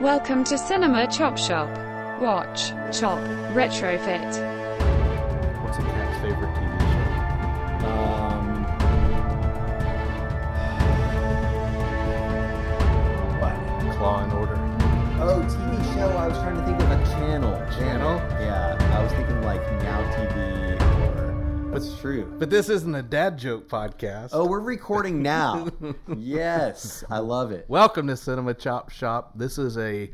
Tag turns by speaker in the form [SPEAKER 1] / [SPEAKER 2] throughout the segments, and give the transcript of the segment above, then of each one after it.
[SPEAKER 1] Welcome to Cinema Chop Shop. Watch, chop, retrofit.
[SPEAKER 2] What's a cat's favorite TV show?
[SPEAKER 3] Um, what?
[SPEAKER 2] Claw and Order.
[SPEAKER 3] Oh, TV show. I was trying to think of a channel.
[SPEAKER 2] Channel?
[SPEAKER 3] Yeah, I was thinking like Now TV or. That's true.
[SPEAKER 2] But this isn't a dad joke podcast.
[SPEAKER 3] Oh, we're recording now. yes, I love it.
[SPEAKER 2] Welcome to Cinema Chop Shop. This is a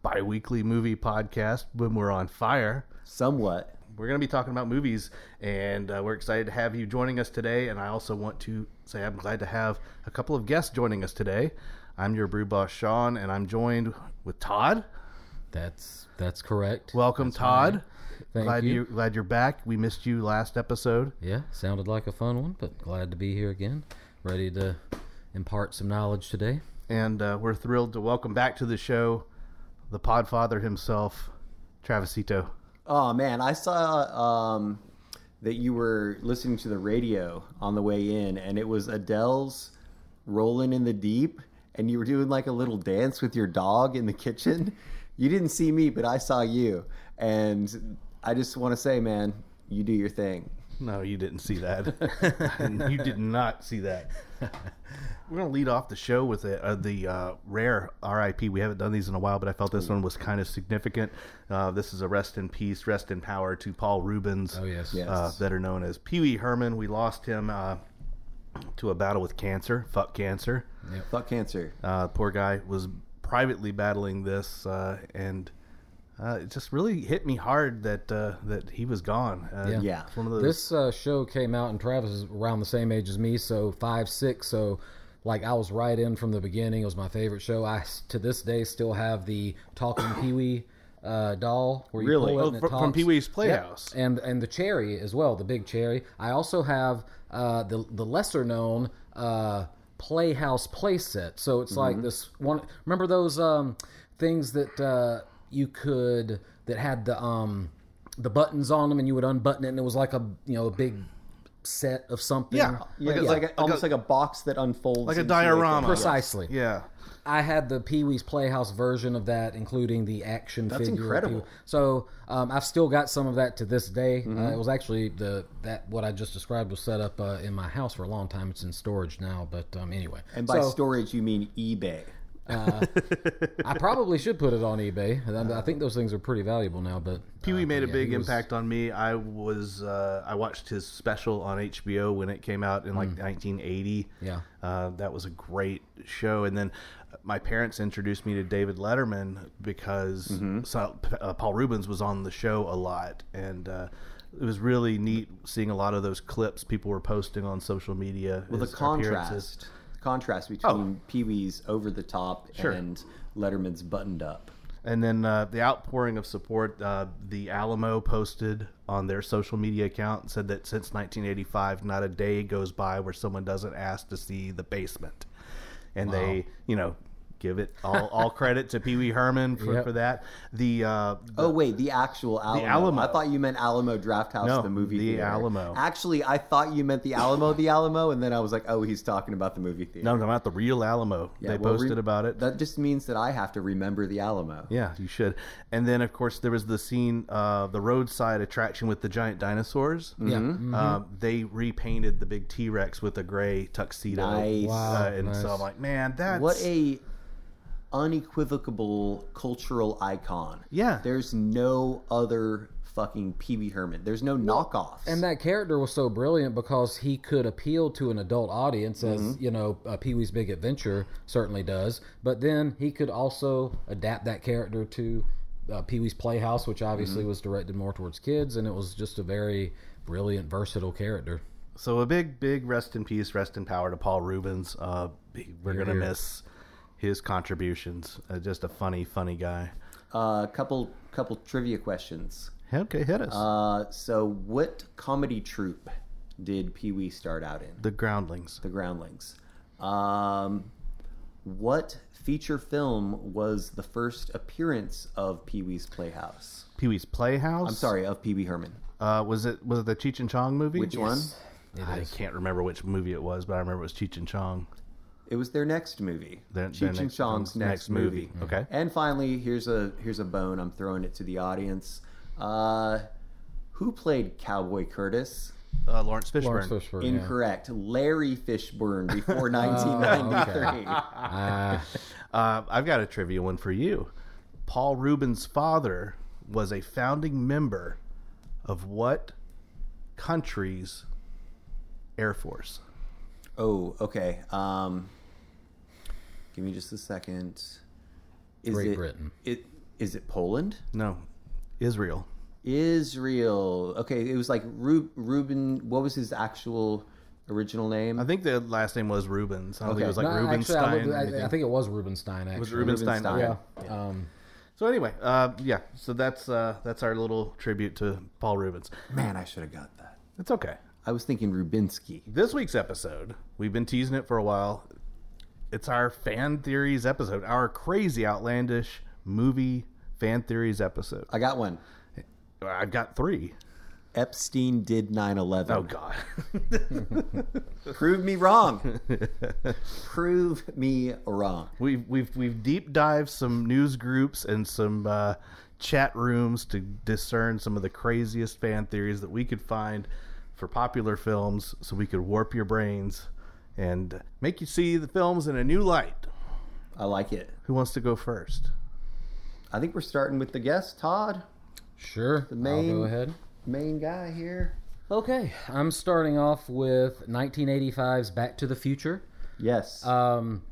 [SPEAKER 2] bi-weekly movie podcast when we're on fire.
[SPEAKER 3] Somewhat.
[SPEAKER 2] We're going to be talking about movies, and uh, we're excited to have you joining us today. And I also want to say I'm glad to have a couple of guests joining us today. I'm your brew boss, Shawn, and I'm joined with Todd.
[SPEAKER 4] That's that's correct.
[SPEAKER 2] Welcome, Todd.
[SPEAKER 4] Thank
[SPEAKER 2] glad
[SPEAKER 4] you.
[SPEAKER 2] glad you're back. We missed you last episode.
[SPEAKER 4] Yeah, sounded like a fun one, but glad to be here again, ready to impart some knowledge today.
[SPEAKER 2] and uh, we're thrilled to welcome back to the show the Podfather himself, Travisito.
[SPEAKER 3] Oh man, I saw um, that you were listening to the radio on the way in, and it was Adele's "Rolling in the Deep," and you were doing like a little dance with your dog in the kitchen. You didn't see me, but I saw you, and I just want to say, man, you do your thing.
[SPEAKER 2] No, you didn't see that. You did not see that. We're going to lead off the show with a, uh, the uh, rare RIP. We haven't done these in a while, but I felt this one was kind of significant. Uh, this is a rest in peace, rest in power to Paul Reubens,
[SPEAKER 4] Oh yes,
[SPEAKER 3] Yes.
[SPEAKER 2] uh, better known as Pee Wee Herman. We lost him uh, to a battle with cancer. Fuck cancer.
[SPEAKER 3] Fuck cancer.
[SPEAKER 2] Uh, poor guy was privately battling this, uh, and uh, it just really hit me hard that uh, that he was gone. Uh,
[SPEAKER 4] Yeah.
[SPEAKER 3] Yeah.
[SPEAKER 2] one of those.
[SPEAKER 4] This uh, show came out, and Travis is around the same age as me, so five six. So, like, I was right in from the beginning. It was my favorite show. I to this day still have the talking Pee Wee uh, doll where you
[SPEAKER 3] Really?
[SPEAKER 4] pull it
[SPEAKER 2] Oh,
[SPEAKER 4] and it
[SPEAKER 2] from
[SPEAKER 4] talks.
[SPEAKER 2] Pee-wee's
[SPEAKER 4] Yep.
[SPEAKER 2] Playhouse.
[SPEAKER 4] and and the cherry as well, the big cherry. I also have uh, the the lesser known uh, Playhouse playset. So it's like
[SPEAKER 2] Mm-hmm.
[SPEAKER 4] this one. Remember those um, things that uh, you could that had the um, the buttons on them, and you would unbutton it, and it was like a you know a big set of something.
[SPEAKER 2] Yeah.
[SPEAKER 3] Yeah,
[SPEAKER 2] Like a-
[SPEAKER 3] it's like,
[SPEAKER 2] like
[SPEAKER 3] a, almost like a box that unfolds,
[SPEAKER 2] like a
[SPEAKER 3] into
[SPEAKER 2] diorama.
[SPEAKER 4] Precisely.
[SPEAKER 2] yeah.
[SPEAKER 4] I had the Pee Wee's Playhouse version of that, including the action
[SPEAKER 3] That's
[SPEAKER 4] figure.
[SPEAKER 3] incredible.
[SPEAKER 4] So um, I've still got some of that to this day.
[SPEAKER 3] Mm-hmm.
[SPEAKER 4] Uh, it was actually the that what I just described was set up uh, in my house for a long time. It's in storage now, but um, anyway.
[SPEAKER 3] And by
[SPEAKER 4] so,
[SPEAKER 3] storage, you mean eBay.
[SPEAKER 4] I probably should put it on eBay. I- I think those things are pretty valuable now. But
[SPEAKER 2] Pee Wee
[SPEAKER 4] uh,
[SPEAKER 2] made a big
[SPEAKER 4] he was-
[SPEAKER 2] impact on me. I was uh, I watched his special on HBO when it came out in
[SPEAKER 4] Mm.
[SPEAKER 2] like 1980.
[SPEAKER 4] Yeah.
[SPEAKER 2] uh, that was a great show. And then uh, my parents introduced me to David Letterman because
[SPEAKER 4] Mm-hmm.
[SPEAKER 2] so, uh, Paul Reubens was on the show a lot, and uh, it was really neat seeing a lot of those clips people were posting on social media.
[SPEAKER 3] Well, the
[SPEAKER 2] his appearances.
[SPEAKER 3] contrast, contrast between Pee Wee's over the top
[SPEAKER 2] Sure.
[SPEAKER 3] and Letterman's buttoned up.
[SPEAKER 2] And then uh, the outpouring of support, uh, the Alamo posted on their social media account said that since 1985, not a day goes by where someone doesn't ask to see the basement. And they, you know, give it all, all credit to Pee Wee Herman for,
[SPEAKER 4] Yep.
[SPEAKER 2] for that. The, uh,
[SPEAKER 3] Oh wait, the actual Alamo.
[SPEAKER 2] Alamo.
[SPEAKER 3] I thought you meant Alamo Drafthouse,
[SPEAKER 2] No,
[SPEAKER 3] the movie
[SPEAKER 2] the
[SPEAKER 3] theater.
[SPEAKER 2] Alamo.
[SPEAKER 3] Actually, I thought you meant the Alamo, the Alamo, and then I was like, oh, he's talking about the movie theater.
[SPEAKER 2] no, no, not the real Alamo.
[SPEAKER 3] Yeah,
[SPEAKER 2] they
[SPEAKER 3] well,
[SPEAKER 2] posted
[SPEAKER 3] re-
[SPEAKER 2] about it.
[SPEAKER 3] That just means that I have to remember the Alamo.
[SPEAKER 2] Yeah, you should. And then, of course, there was the scene, uh, the roadside attraction with the giant dinosaurs.
[SPEAKER 4] Yeah.
[SPEAKER 3] Mm-hmm.
[SPEAKER 2] Um, they repainted the big T Rex with a gray tuxedo.
[SPEAKER 3] Nice.
[SPEAKER 4] Wow.
[SPEAKER 2] Uh, and so. I'm like, man, that's
[SPEAKER 3] What a unequivocal cultural icon.
[SPEAKER 2] Yeah.
[SPEAKER 3] There's no other fucking Pee Wee Herman. There's no knockoffs.
[SPEAKER 4] And that character was so brilliant because he could appeal to an adult audience, as
[SPEAKER 3] Mm-hmm.
[SPEAKER 4] you know, uh, Pee Wee's Big Adventure certainly does. But then he could also adapt that character to uh, Pee Wee's Playhouse, which obviously
[SPEAKER 3] Mm-hmm.
[SPEAKER 4] was directed more towards kids, and it was just a very brilliant, versatile character.
[SPEAKER 2] so a big, big rest in peace, rest in power to Paul Reubens. Uh, we're gonna
[SPEAKER 4] here.
[SPEAKER 2] miss his contributions. Uh, just a funny, funny guy.
[SPEAKER 3] A uh, couple couple trivia questions.
[SPEAKER 2] Okay, hit us.
[SPEAKER 3] Uh, so, what comedy troupe did Pee Wee start out in?
[SPEAKER 2] the Groundlings.
[SPEAKER 3] The Groundlings. Um, what feature film was the first appearance of Pee Wee's Playhouse?
[SPEAKER 2] Pee Wee's Playhouse.
[SPEAKER 3] I'm sorry, of Pee Wee Herman.
[SPEAKER 2] Uh, was it was it the Cheech and Chong movie?
[SPEAKER 3] Which one?
[SPEAKER 4] It
[SPEAKER 2] I
[SPEAKER 4] is.
[SPEAKER 2] can't remember which movie it was, but I remember it was Cheech and Chong.
[SPEAKER 3] It was their next movie.
[SPEAKER 2] Their-
[SPEAKER 3] Cheech
[SPEAKER 2] their
[SPEAKER 3] and
[SPEAKER 2] next-
[SPEAKER 3] Chong's next,
[SPEAKER 2] next
[SPEAKER 3] movie.
[SPEAKER 2] movie. Okay.
[SPEAKER 3] And finally, here's a here's a bone. I'm throwing it to the audience. Uh, who played Cowboy Curtis?
[SPEAKER 2] Uh, Laurence Fishburne.
[SPEAKER 4] Laurence Fishburne. yeah.
[SPEAKER 3] Incorrect. Larry Fishburne before
[SPEAKER 2] Oh,
[SPEAKER 3] 1993.
[SPEAKER 4] Ah,
[SPEAKER 2] Uh, I've got a trivia one for you. Paul Reubens' father was a founding member of what country's Air Force?
[SPEAKER 3] Oh, okay. Um, give me just a second. Is
[SPEAKER 4] Great
[SPEAKER 3] it,
[SPEAKER 4] Britain.
[SPEAKER 3] It is it Poland?
[SPEAKER 2] No, Israel.
[SPEAKER 3] Israel. Okay, it was like Ru- Ruben. What was his actual original name?
[SPEAKER 2] I think the last name was Rubens. I don't think it was like
[SPEAKER 4] no, actually, I,
[SPEAKER 2] Rubenstein.
[SPEAKER 4] looked- I. I think it was Rubenstein. Actually,
[SPEAKER 2] was Rubenstein.
[SPEAKER 3] Rubenstein.
[SPEAKER 2] okay.
[SPEAKER 4] Yeah. Um,
[SPEAKER 2] So anyway, uh, yeah. So that's uh, that's our little tribute to Paul Reubens.
[SPEAKER 3] Man, I should have got that.
[SPEAKER 2] It's okay.
[SPEAKER 3] I was thinking Rubinsky.
[SPEAKER 2] This week's episode, we've been teasing it for a while. It's our fan theories episode, our crazy, outlandish movie fan theories episode.
[SPEAKER 3] I got one.
[SPEAKER 2] I've got three.
[SPEAKER 3] Epstein did 9/11.
[SPEAKER 2] Oh God.
[SPEAKER 3] Prove me wrong. Prove me wrong.
[SPEAKER 2] we've we've we've deep dived some news groups and some uh, chat rooms to discern some of the craziest fan theories that we could find for popular films, so we could warp your brains and make you see the films in a new light.
[SPEAKER 3] I like it.
[SPEAKER 2] Who wants to go first?
[SPEAKER 3] I think we're starting with the guest, Todd,
[SPEAKER 4] sure.
[SPEAKER 3] The main-
[SPEAKER 4] I'll go ahead.
[SPEAKER 3] main guy here.
[SPEAKER 4] Okay, I'm starting off with 1985's Back to the Future.
[SPEAKER 3] Yes.
[SPEAKER 4] Um,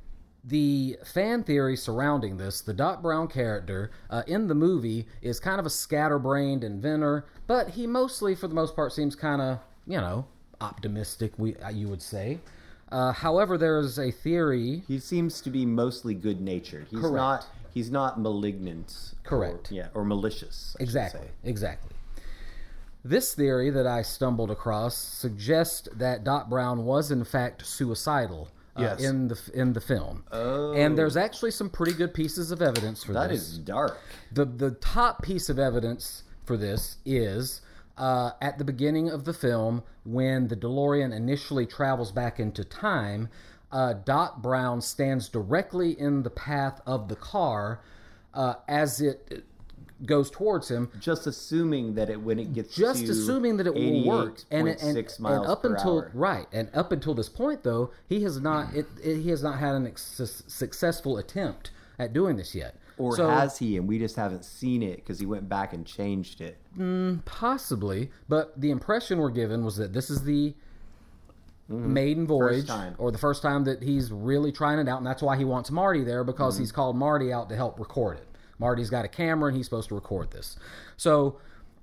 [SPEAKER 4] the fan theory surrounding this, the Doc Brown character uh, in the movie is kind of a scatterbrained inventor, but he mostly, for the most part, seems kind of, you know, optimistic. We uh, you would say. Uh, however, there is a theory.
[SPEAKER 3] he seems to be mostly good-natured. He's
[SPEAKER 4] Correct.
[SPEAKER 3] not. He's not malignant.
[SPEAKER 4] Correct.
[SPEAKER 3] Or, yeah, or malicious. I
[SPEAKER 4] Exactly. Exactly. This theory that I stumbled across suggests that Doc Brown was in fact suicidal uh,
[SPEAKER 2] Yes.
[SPEAKER 4] in the in the film. Oh. And there's actually some pretty good pieces of evidence for
[SPEAKER 3] That
[SPEAKER 4] this.
[SPEAKER 3] is dark.
[SPEAKER 4] The the top piece of evidence for this is uh, at the beginning of the film when the DeLorean initially travels back into time. Uh, Doc Brown stands directly in the path of the car uh, as it goes towards him,
[SPEAKER 3] Just assuming that it when it gets
[SPEAKER 4] just
[SPEAKER 3] to
[SPEAKER 4] assuming that it will work and, and,
[SPEAKER 3] 88.6
[SPEAKER 4] and up until
[SPEAKER 3] hour.
[SPEAKER 4] right and up until this point though he has not it, it- he has not had an ex- successful attempt at doing this yet
[SPEAKER 3] or
[SPEAKER 4] So-
[SPEAKER 3] has he? And we just haven't seen it because he went back and changed it.
[SPEAKER 4] Mm, possibly but the impression we're given was that this is the mm-hmm. maiden voyage
[SPEAKER 3] time.
[SPEAKER 4] or the first time that he's really trying it out and that's why he wants marty there because mm-hmm. he's called marty out to help record it marty's got a camera and he's supposed to record this so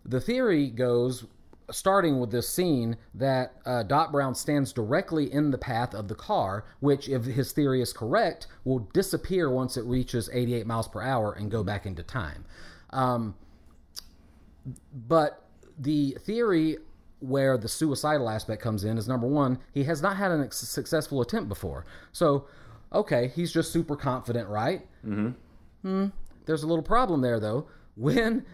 [SPEAKER 4] the theory goes starting with this scene that uh, Doc Brown stands directly in the path of the car, which, if his theory is correct, will disappear once it reaches 88 miles per hour and go back into time. Um, but the theory where the suicidal aspect comes in is number one, he has not had a ex- successful attempt before. So, okay, he's just super confident, right? Mm-hmm. There's a little problem there, though. When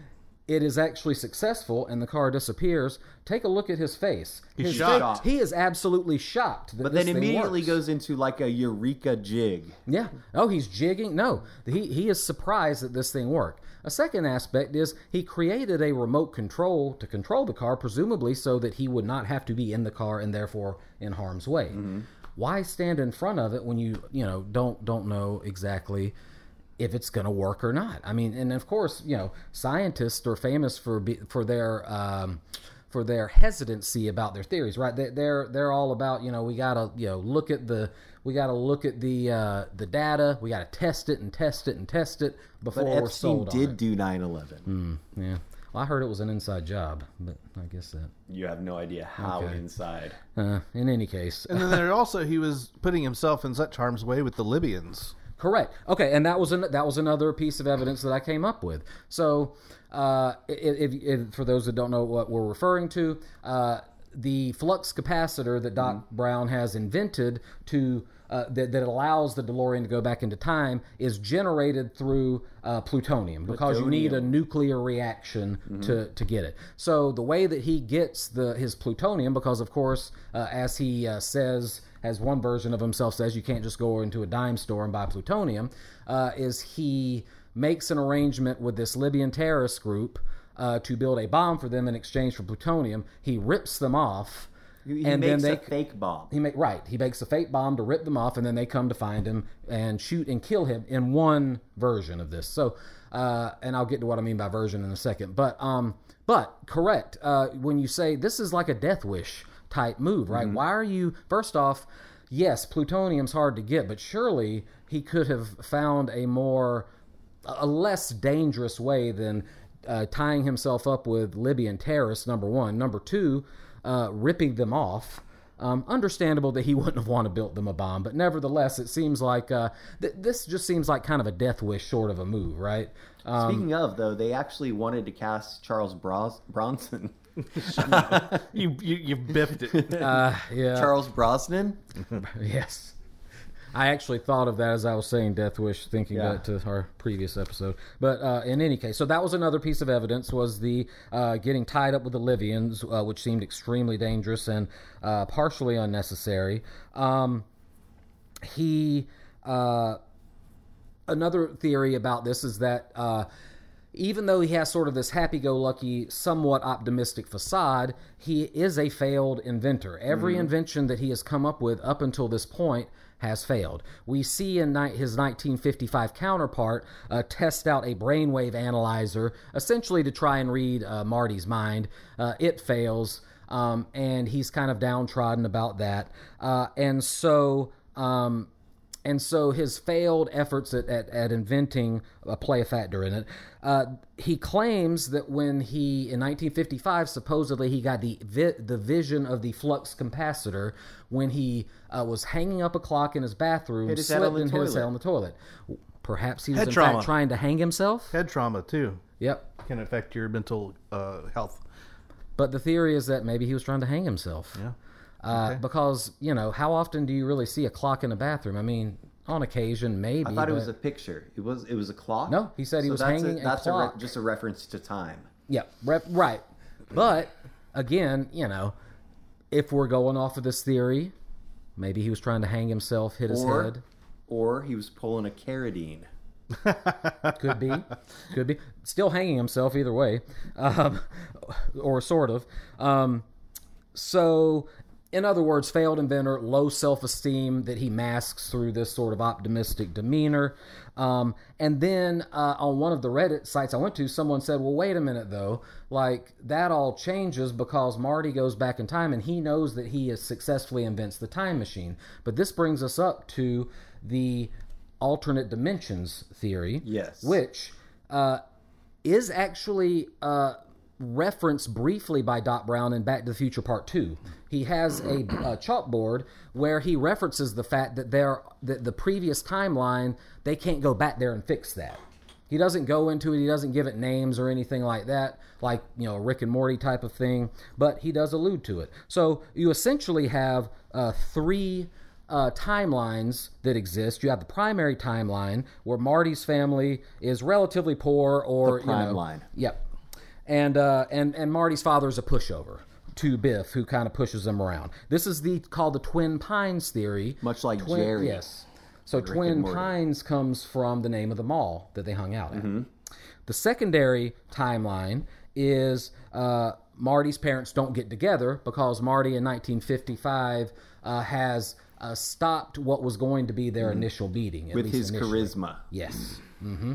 [SPEAKER 4] it is actually successful and the car disappears, take a look at his face.
[SPEAKER 2] He's
[SPEAKER 4] his
[SPEAKER 2] shocked.
[SPEAKER 4] Face, he is absolutely shocked. That
[SPEAKER 3] But
[SPEAKER 4] this
[SPEAKER 3] then
[SPEAKER 4] thing
[SPEAKER 3] immediately
[SPEAKER 4] works.
[SPEAKER 3] goes into like a eureka jig.
[SPEAKER 4] Yeah. Oh, he's jigging. No, he he is surprised that this thing worked. A second aspect is he created a remote control to control the car, presumably so that he would not have to be in the car and therefore in harm's way. Mm-hmm. Why stand in front of it when you you know don't don't know exactly if it's going to work or not? I mean, and of course, you know, scientists are famous for be, for their um, for their hesitancy about their theories, right? They, they're they're all about you know we gotta you know look at the we gotta look at the uh, the data, we gotta test it and test it and test it before
[SPEAKER 3] But
[SPEAKER 4] we're
[SPEAKER 3] Epstein
[SPEAKER 4] sold on
[SPEAKER 3] did
[SPEAKER 4] it.
[SPEAKER 3] do 9/11.
[SPEAKER 4] Yeah, well, I heard it was an inside job, but I guess that.
[SPEAKER 3] You have no idea how
[SPEAKER 4] Okay.
[SPEAKER 3] inside.
[SPEAKER 4] Uh, in any case,
[SPEAKER 2] And then there also he was putting himself in such harm's way with the Libyans.
[SPEAKER 4] Correct. Okay, and that was an, that was another piece of evidence that I came up with. So, uh, if, if, for those that don't know what we're referring to, uh, the flux capacitor that Doc Brown has invented to uh, that, that allows the DeLorean to go back into time is generated through uh, plutonium because you need a nuclear reaction to, to get it. So the way that he gets the his plutonium, because of course, uh, as he uh, says as one version of himself says, you can't just go into a dime store and buy plutonium. Uh, is he makes an arrangement with this Libyan terrorist group uh, to build a bomb for them in exchange for plutonium. He rips them off.
[SPEAKER 3] He
[SPEAKER 4] and
[SPEAKER 3] makes
[SPEAKER 4] then
[SPEAKER 3] a
[SPEAKER 4] they
[SPEAKER 3] fake bomb.
[SPEAKER 4] he make right. He makes a fake bomb to rip them off, and then they come to find him and shoot and kill him in one version of this. So, uh, and I'll get to what I mean by version in a second. But, um, but correct. Uh, when you say this is like a death wish type move, right? Why are you? First off, yes, plutonium's hard to get, but surely he could have found a more, a less dangerous way than uh, tying himself up with Libyan terrorists. Number one. Number two uh, ripping them off. Um, understandable that he wouldn't have wanted to build them a bomb, but nevertheless, it seems like uh, th- this just seems like kind of a death wish sort of a move, right? Um,
[SPEAKER 3] Speaking of, though, they actually wanted to cast Charles Bros- Bronson.
[SPEAKER 2] You you, you biffed it.
[SPEAKER 4] uh, yeah,
[SPEAKER 3] Charles Brosnan?
[SPEAKER 4] yes. I actually thought of that as I was saying Death Wish, thinking
[SPEAKER 3] Yeah.
[SPEAKER 4] back to our previous episode. But uh, in any case, so that was another piece of evidence was the uh, getting tied up with the Libyans, uh, which seemed extremely dangerous and uh, partially unnecessary. Um, he uh, another theory about this is that uh, even though he has sort of this happy-go-lucky, somewhat optimistic facade, he is a failed inventor. Every invention that he has come up with up until this point has failed. We see in his 1955 counterpart uh, test out a brainwave analyzer, essentially to try and read uh, Marty's mind. Uh, it fails, um, and he's kind of downtrodden about that. Uh, and so. Um, and so his failed efforts at, at, at inventing uh, play a factor in it. Uh, he claims that when he, in 1955, supposedly he got the vi- the vision of the flux capacitor when he uh, was hanging up a clock in his bathroom,
[SPEAKER 3] Hit his
[SPEAKER 4] slipped
[SPEAKER 3] on
[SPEAKER 4] and hit his head
[SPEAKER 3] toilet.
[SPEAKER 4] on the toilet. Perhaps he was
[SPEAKER 2] Head
[SPEAKER 4] in
[SPEAKER 2] trauma.
[SPEAKER 4] fact trying to hang himself.
[SPEAKER 2] Head trauma too
[SPEAKER 4] Yep.
[SPEAKER 2] can affect your mental uh, health.
[SPEAKER 4] But the theory is that maybe he was trying to hang himself.
[SPEAKER 2] Yeah.
[SPEAKER 4] Uh, Because you know, how often do you really see a clock in a bathroom? I mean, on occasion, maybe.
[SPEAKER 3] I thought it was a picture. It was it was a clock.
[SPEAKER 4] No, he said he was
[SPEAKER 3] that's
[SPEAKER 4] hanging a
[SPEAKER 3] A, that's
[SPEAKER 4] clock.
[SPEAKER 3] re- just a reference to time.
[SPEAKER 4] Yeah, rep, right. But again, you know, if we're going off of this theory, maybe he was trying to hang himself, hit his
[SPEAKER 3] Or
[SPEAKER 4] head.
[SPEAKER 3] or he was pulling a carradine.
[SPEAKER 4] Could be, could be. Still hanging himself either way, um, or sort of. Um, so, in other words, failed inventor, low self esteem that he masks through this sort of optimistic demeanor. Um, and then uh, on one of the Reddit sites I went to, someone said, Well, wait a minute though. Like, that all changes because Marty goes back in time and he knows that he has successfully invents the time machine. But this brings us up to the alternate dimensions theory.
[SPEAKER 3] Yes.
[SPEAKER 4] Which uh, is actually uh, referenced briefly by Doc Brown in Back to the Future Part Two. He has a, a chalkboard where he references the fact that there that the previous timeline they can't go back there and fix that. He doesn't go into it. He doesn't give it names or anything like that, like you know Rick and Morty type of thing. But he does allude to it. So you essentially have uh, three uh, timelines that exist. You have the primary timeline where Marty's family is relatively poor, or
[SPEAKER 3] The
[SPEAKER 4] you
[SPEAKER 3] prime
[SPEAKER 4] know,
[SPEAKER 3] line.
[SPEAKER 4] Yep. And uh, and and Marty's father is a pushover to Biff, who kind of pushes him around. This is the called the Twin Pines theory.
[SPEAKER 3] Much like
[SPEAKER 4] Twin,
[SPEAKER 3] Jerry.
[SPEAKER 4] Yes. So
[SPEAKER 3] Rick
[SPEAKER 4] Twin Pines comes from the name of the mall that they hung out at.
[SPEAKER 3] Mm-hmm.
[SPEAKER 4] The secondary timeline is uh, Marty's parents don't get together because Marty in 1955 uh, has uh, stopped what was going to be their initial beating. at
[SPEAKER 3] Mm-hmm. With his
[SPEAKER 4] initially.
[SPEAKER 3] charisma.
[SPEAKER 4] Yes. hmm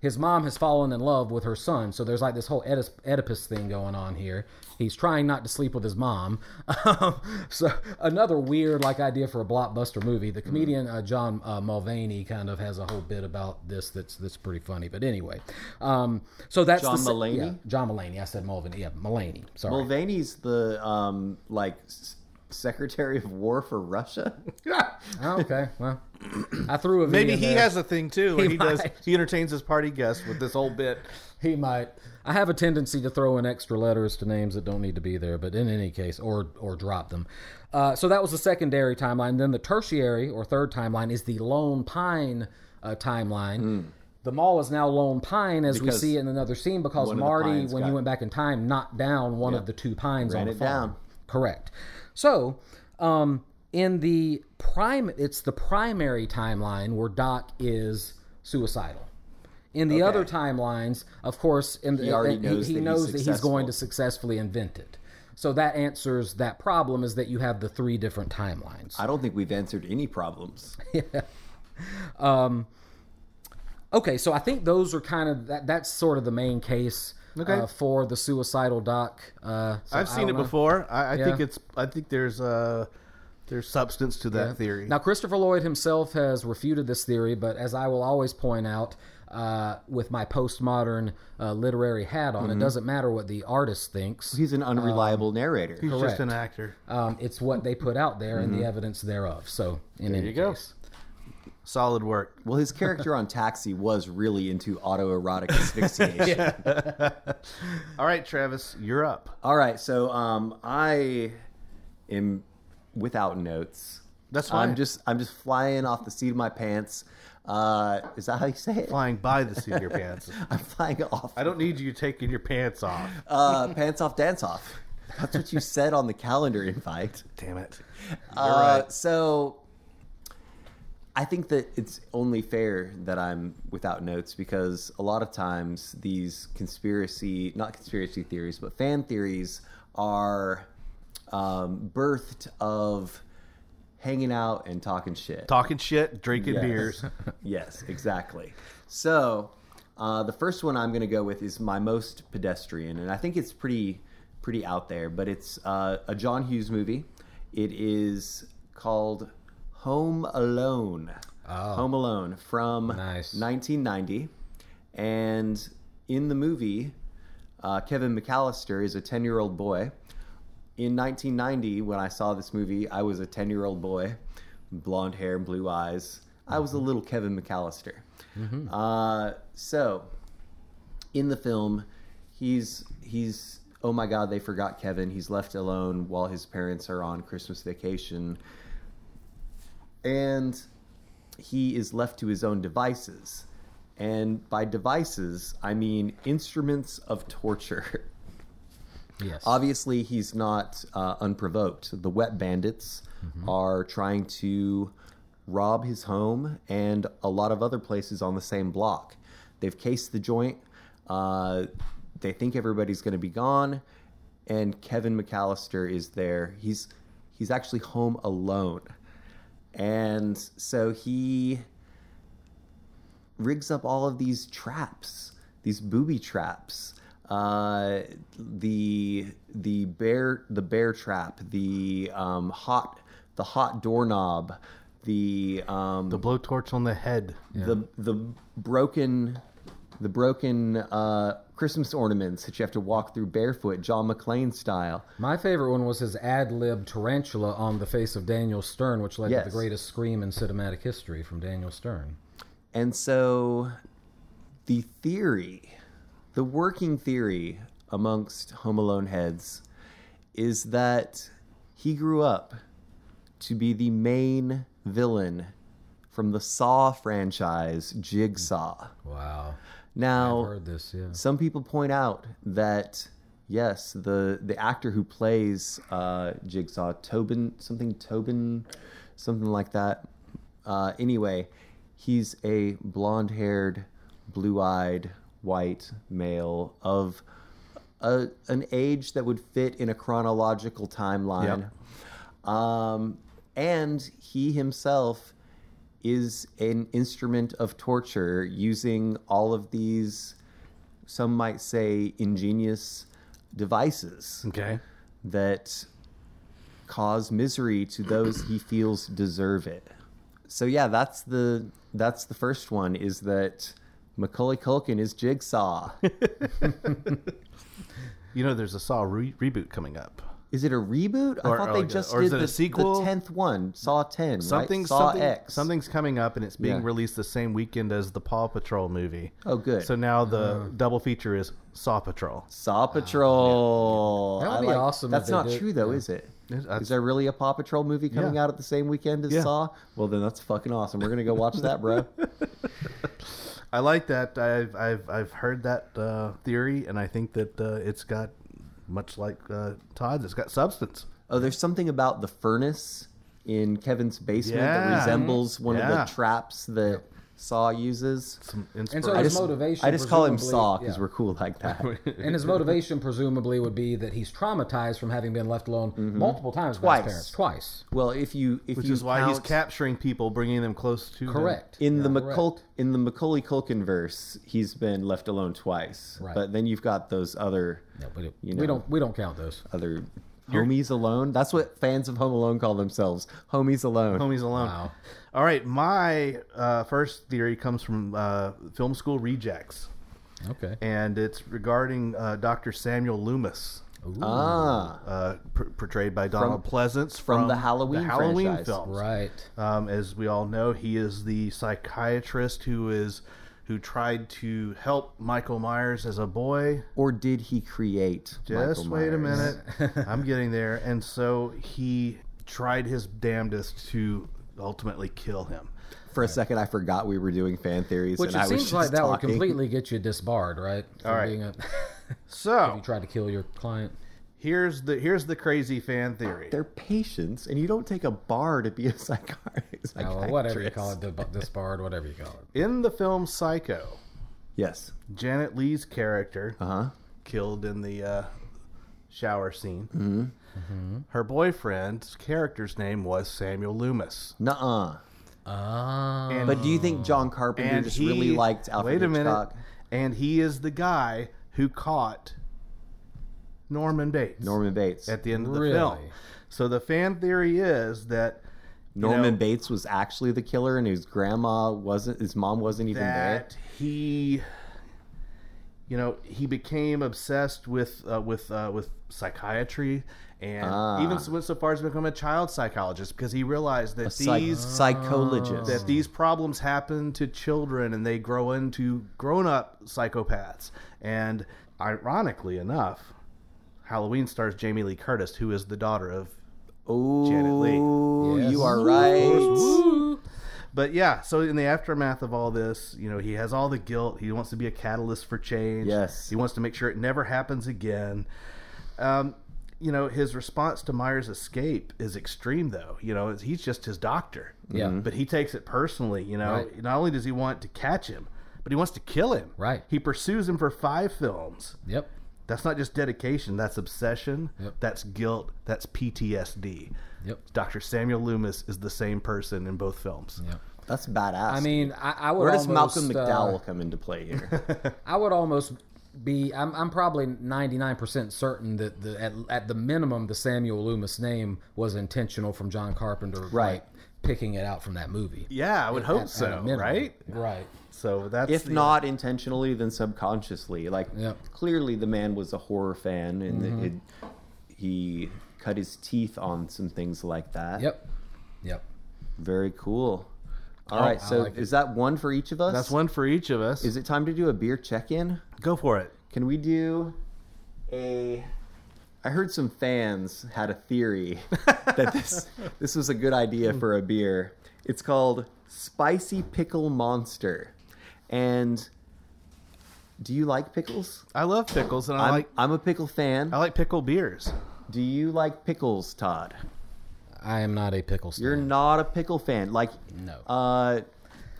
[SPEAKER 4] His mom has fallen in love with her son, so there's like this whole Oedipus, Oedipus thing going on here. He's trying not to sleep with his mom. Um, so another weird like idea for a blockbuster movie. The comedian uh, John uh, Mulvaney kind of has a whole bit about this that's that's pretty funny. But anyway, um, so that's
[SPEAKER 3] John
[SPEAKER 4] the
[SPEAKER 3] Mulaney?
[SPEAKER 4] yeah, John Mulaney. I said Mulvaney. Yeah, Mulaney. Sorry.
[SPEAKER 3] Mulvaney's the um like Secretary of War for Russia.
[SPEAKER 4] Oh, okay. Well, I threw a V
[SPEAKER 2] Maybe
[SPEAKER 4] in
[SPEAKER 2] he
[SPEAKER 4] there.
[SPEAKER 2] has a thing too.
[SPEAKER 4] He
[SPEAKER 2] he, does. He entertains his party guests with this whole bit.
[SPEAKER 4] He might. I have a tendency to throw in extra letters to names that don't need to be there, but in any case, or or drop them. Uh, so that was the secondary timeline. Then the tertiary or third timeline is the Lone Pine uh, timeline. The mall is now Lone Pine, as we
[SPEAKER 3] Hmm.
[SPEAKER 4] See in another scene, because
[SPEAKER 3] one of the
[SPEAKER 4] Marty,
[SPEAKER 3] pines
[SPEAKER 4] when he went back in time, knocked down one of the two pines
[SPEAKER 3] Ran
[SPEAKER 4] on the
[SPEAKER 3] it
[SPEAKER 4] farm.
[SPEAKER 3] down.
[SPEAKER 4] Correct. So, um, in the prime, it's the primary timeline where Doc is suicidal. In the other timelines, of course, in the,
[SPEAKER 3] He already knows
[SPEAKER 4] he,
[SPEAKER 3] that he's
[SPEAKER 4] knows that he's going to successfully invent it. So that answers that problem is that you have the three different timelines.
[SPEAKER 3] I don't think we've answered any problems. Yeah.
[SPEAKER 4] Okay, so I think those are kind of that. That's sort of the main case
[SPEAKER 2] Okay.
[SPEAKER 4] uh, for the suicidal doc. Uh, so
[SPEAKER 2] I've
[SPEAKER 4] I
[SPEAKER 2] seen it
[SPEAKER 4] know.
[SPEAKER 2] before. I, I think it's. I think there's uh there's substance to that
[SPEAKER 4] Yeah.
[SPEAKER 2] theory.
[SPEAKER 4] Now, Christopher Lloyd himself has refuted this theory, but as I will always point out, uh, with my postmodern uh, literary hat on,
[SPEAKER 2] Mm-hmm.
[SPEAKER 4] it doesn't matter what the artist thinks.
[SPEAKER 3] He's an unreliable narrator.
[SPEAKER 2] He's
[SPEAKER 4] correct.
[SPEAKER 2] just an actor.
[SPEAKER 4] Um, it's what they put out there and the evidence thereof. So, in any
[SPEAKER 2] Mm-hmm. you go. Solid work.
[SPEAKER 3] Well, his character on Taxi was really into autoerotic asphyxiation.
[SPEAKER 2] All right, Travis, you're up.
[SPEAKER 3] All right, so um, I am without notes.
[SPEAKER 2] That's fine.
[SPEAKER 3] I'm just I'm just flying off the seat of my pants. Uh, is that how you say it?
[SPEAKER 2] flying by the seat of your pants.
[SPEAKER 3] I'm flying off.
[SPEAKER 2] I don't need you taking your pants off.
[SPEAKER 3] Uh, pants off, dance off. That's what you said on the calendar invite.
[SPEAKER 2] Damn it.
[SPEAKER 3] Uh, So I think that it's only fair that I'm without notes because a lot of times these conspiracy, not conspiracy theories, but fan theories are um, birthed of hanging out and talking shit.
[SPEAKER 2] Talking shit, drinking
[SPEAKER 3] Yes.
[SPEAKER 2] beers.
[SPEAKER 3] yes, exactly. So, uh, the first one I'm going to go with is my most pedestrian, and I think it's pretty pretty out there. But it's uh, a John Hughes movie. It is called Home Alone. Home Alone from
[SPEAKER 4] Nice.
[SPEAKER 3] 1990, and in the movie, uh, Kevin McAllister is a 10 year old boy. In 1990, when I saw this movie, I was a 10 year old boy, blonde hair, blue eyes. I was a little Kevin McAllister. Uh, so, in the film, he's he's oh my god, they forgot Kevin. He's left alone while his parents are on Christmas vacation, and he is left to his own devices. And by devices, I mean instruments of torture.
[SPEAKER 4] yes.
[SPEAKER 3] Obviously, he's not uh, unprovoked. The wet bandits are trying to rob his home and a lot of other places on the same block. They've cased the joint. Uh, they think everybody's going to be gone, and Kevin McAllister is there. He's he's actually home alone, and so he rigs up all of these traps, these booby traps. Uh, the the bear the bear trap, the um, hot the hot doorknob, the um,
[SPEAKER 2] The blowtorch on the head.
[SPEAKER 3] the the broken the broken uh, Christmas ornaments that you have to walk through barefoot, John McClane style.
[SPEAKER 4] My favorite one was his ad lib tarantula on the face of Daniel Stern, which led to the greatest scream in cinematic history from Daniel Stern.
[SPEAKER 3] And so the theory, the working theory amongst Home Alone heads is that he grew up to be the main villain from the Saw franchise, Jigsaw.
[SPEAKER 4] Wow.
[SPEAKER 3] Now,
[SPEAKER 4] this, yeah.
[SPEAKER 3] some people point out that yes, the the actor who plays uh, Jigsaw, Tobin, something Tobin, something like that. Uh, anyway, he's a blonde-haired, blue-eyed, white male of a, an age that would fit in a chronological timeline. Um, and he himself is an instrument of torture using all of these, some might say, ingenious devices
[SPEAKER 2] Okay.
[SPEAKER 3] that cause misery to those he feels deserve it. So yeah, that's the that's the first one is that Macaulay Culkin is Jigsaw.
[SPEAKER 2] You know, there's a Saw re- reboot coming up.
[SPEAKER 3] Is it a reboot? I thought
[SPEAKER 2] or
[SPEAKER 3] they
[SPEAKER 2] like a-
[SPEAKER 3] just
[SPEAKER 2] or
[SPEAKER 3] did
[SPEAKER 2] is it a
[SPEAKER 3] the,
[SPEAKER 2] sequel?
[SPEAKER 3] the tenth one, Saw ten,
[SPEAKER 2] Something,
[SPEAKER 3] right? Saw
[SPEAKER 2] something,
[SPEAKER 3] X.
[SPEAKER 2] something's coming up, and it's being
[SPEAKER 3] Yeah.
[SPEAKER 2] released the same weekend as the Paw Patrol movie.
[SPEAKER 3] Oh, good.
[SPEAKER 2] So now the double feature is Saw Patrol.
[SPEAKER 3] Saw Patrol.
[SPEAKER 4] That would
[SPEAKER 3] I
[SPEAKER 4] be
[SPEAKER 3] like-
[SPEAKER 4] awesome if
[SPEAKER 3] That's
[SPEAKER 4] they
[SPEAKER 3] not
[SPEAKER 4] did-
[SPEAKER 3] true though,
[SPEAKER 4] yeah.
[SPEAKER 3] is it?
[SPEAKER 2] It- that's-
[SPEAKER 3] Is there really a Paw Patrol movie coming
[SPEAKER 2] Yeah.
[SPEAKER 3] out at the same weekend as
[SPEAKER 2] Yeah.
[SPEAKER 3] Saw? Well, then that's fucking awesome. We're gonna go watch that, bro.
[SPEAKER 2] I like that. I've I've I've heard that uh, theory, and I think that uh, it's got much like uh, Todd's. It's got substance.
[SPEAKER 3] Oh, there's something about the furnace in Kevin's basement
[SPEAKER 2] Yeah.
[SPEAKER 3] that resembles one of the traps that Saw uses.
[SPEAKER 2] Some
[SPEAKER 4] And so
[SPEAKER 2] inspiration.
[SPEAKER 3] I
[SPEAKER 4] his
[SPEAKER 3] just,
[SPEAKER 4] motivation.
[SPEAKER 3] I just call him Saw because
[SPEAKER 4] yeah.
[SPEAKER 3] we're cool like that.
[SPEAKER 4] And his motivation presumably would be that he's traumatized from having been left alone mm-hmm. multiple times by
[SPEAKER 3] Twice.
[SPEAKER 4] his parents. Twice.
[SPEAKER 3] well, if you if
[SPEAKER 2] which
[SPEAKER 3] you
[SPEAKER 2] is why he's capturing people, bringing them close to him.
[SPEAKER 4] Correct.
[SPEAKER 3] in the
[SPEAKER 4] Yeah,
[SPEAKER 3] McCul-
[SPEAKER 4] correct.
[SPEAKER 3] in the Macaulay Culkin verse, he's been left alone twice.
[SPEAKER 4] Right.
[SPEAKER 3] But then you've got those other
[SPEAKER 4] No, we, don't,
[SPEAKER 3] You
[SPEAKER 4] we don't. We don't count those.
[SPEAKER 3] other homies alone. That's what fans of Home Alone call themselves. Homies alone.
[SPEAKER 2] Homies alone.
[SPEAKER 4] Wow.
[SPEAKER 2] All right, my uh, first theory comes from uh, Film School Rejects,
[SPEAKER 4] Okay.
[SPEAKER 2] and it's regarding uh, Dr. Samuel Loomis,
[SPEAKER 3] Ah,
[SPEAKER 2] uh, pr- portrayed by Donald Pleasence
[SPEAKER 3] from the Halloween
[SPEAKER 2] Halloween
[SPEAKER 3] franchise.
[SPEAKER 2] films.
[SPEAKER 4] Right.
[SPEAKER 2] Um, as we all know, he is the psychiatrist who is who tried to help Michael Myers as a boy.
[SPEAKER 3] or did he create?
[SPEAKER 2] Just
[SPEAKER 3] Michael
[SPEAKER 2] wait a minute, I'm getting there. And so he tried his damnedest to ultimately kill him.
[SPEAKER 3] For a second, I forgot we were doing fan theories,
[SPEAKER 4] Which
[SPEAKER 3] and
[SPEAKER 4] it
[SPEAKER 3] I was
[SPEAKER 4] seems
[SPEAKER 3] just
[SPEAKER 4] like that would completely get you disbarred, right? For
[SPEAKER 2] All right.
[SPEAKER 4] Being a,
[SPEAKER 2] So if
[SPEAKER 4] you tried to kill your client.
[SPEAKER 2] Here's the here's the crazy fan theory.
[SPEAKER 3] They're patients, and you don't take a bar to be a psychi-
[SPEAKER 4] Oh,
[SPEAKER 3] psychiatrist.
[SPEAKER 4] whatever you call it, dib- disbarred, whatever you call it.
[SPEAKER 2] In the film Psycho,
[SPEAKER 3] Yes.
[SPEAKER 2] Janet Leigh's character
[SPEAKER 3] Uh huh.
[SPEAKER 2] killed in the uh, shower scene.
[SPEAKER 3] Mm-hmm.
[SPEAKER 2] Her boyfriend's character's name was Samuel Loomis.
[SPEAKER 3] Nuh-uh.
[SPEAKER 4] Ah.
[SPEAKER 2] And,
[SPEAKER 3] But do you think John Carpenter
[SPEAKER 2] and
[SPEAKER 3] just
[SPEAKER 2] he
[SPEAKER 3] really liked Alfred
[SPEAKER 2] wait a minute, and he is the guy who caught Norman Bates.
[SPEAKER 3] Norman Bates.
[SPEAKER 2] at the end of the
[SPEAKER 4] Really?
[SPEAKER 2] film. So the fan theory is that you
[SPEAKER 3] Norman
[SPEAKER 2] know,
[SPEAKER 3] Bates was actually the killer, and his grandma wasn't. His mom wasn't even there.
[SPEAKER 2] that he, you know, he became obsessed with uh, with uh, with psychiatry, and
[SPEAKER 3] Ah.
[SPEAKER 2] even went so far as to become a child psychologist because he realized that
[SPEAKER 3] Psych-
[SPEAKER 2] these
[SPEAKER 3] psychologists
[SPEAKER 2] that these problems happen to children and they grow into grown-up psychopaths. And ironically enough, Halloween stars Jamie Lee Curtis, who is the daughter of
[SPEAKER 3] Oh,
[SPEAKER 2] Janet Leigh.
[SPEAKER 4] Yes.
[SPEAKER 3] you are right.
[SPEAKER 2] But yeah, so in the aftermath of all this, you know, he has all the guilt. He wants to be a catalyst for change.
[SPEAKER 3] Yes.
[SPEAKER 2] He wants to make sure it never happens again. Um, you know, his response to Myers' escape is extreme, though. You know, he's just his doctor.
[SPEAKER 4] Yeah.
[SPEAKER 3] Mm-hmm.
[SPEAKER 4] Mhm.
[SPEAKER 2] But he takes it personally. You know,
[SPEAKER 4] Right.
[SPEAKER 2] not only does he want to catch him, but he wants to kill him.
[SPEAKER 4] Right.
[SPEAKER 2] He pursues him for five films.
[SPEAKER 4] Yep.
[SPEAKER 2] That's not just dedication. That's obsession.
[SPEAKER 4] Yep.
[SPEAKER 2] That's guilt. That's PTSD.
[SPEAKER 4] Yep.
[SPEAKER 2] Dr. Samuel Loomis is the same person in both films.
[SPEAKER 4] Yep.
[SPEAKER 3] That's badass.
[SPEAKER 4] I mean, I, I would
[SPEAKER 3] where does
[SPEAKER 4] almost,
[SPEAKER 3] Malcolm
[SPEAKER 4] uh,
[SPEAKER 3] McDowell come into play here?
[SPEAKER 4] I would almost be. I'm, I'm probably 99 percent certain that the at, at the minimum the Samuel Loomis name was intentional from John Carpenter,
[SPEAKER 3] Right.
[SPEAKER 4] like, picking it out from that movie.
[SPEAKER 2] Yeah, I would
[SPEAKER 4] At-
[SPEAKER 2] hope
[SPEAKER 4] at
[SPEAKER 2] so,
[SPEAKER 4] minimum.
[SPEAKER 2] right?
[SPEAKER 4] Right.
[SPEAKER 2] So that's
[SPEAKER 3] if
[SPEAKER 2] the-
[SPEAKER 3] not intentionally, then subconsciously. Like
[SPEAKER 4] Yep.
[SPEAKER 3] clearly, the man was a horror fan, and
[SPEAKER 4] Mm-hmm.
[SPEAKER 3] it, he cut his teeth on some things like that.
[SPEAKER 4] Yep. Yep.
[SPEAKER 3] Very cool. All right,
[SPEAKER 4] I
[SPEAKER 3] so
[SPEAKER 4] like it.
[SPEAKER 3] is that one for each of us?
[SPEAKER 2] that's one for each of us.
[SPEAKER 3] Is it time to do a beer check-in?
[SPEAKER 2] Go for it.
[SPEAKER 3] Can we do a? I heard some fans had a theory that this this was a good idea for a beer. It's called Spicy Pickle Monster, and do you like pickles?
[SPEAKER 2] I love pickles, and I
[SPEAKER 3] I'm,
[SPEAKER 2] like
[SPEAKER 3] I'm a pickle fan.
[SPEAKER 2] I like pickle beers.
[SPEAKER 3] Do you like pickles, Todd?
[SPEAKER 4] I am not a pickle star.
[SPEAKER 3] You're not a pickle fan. Like,
[SPEAKER 4] No.
[SPEAKER 3] uh,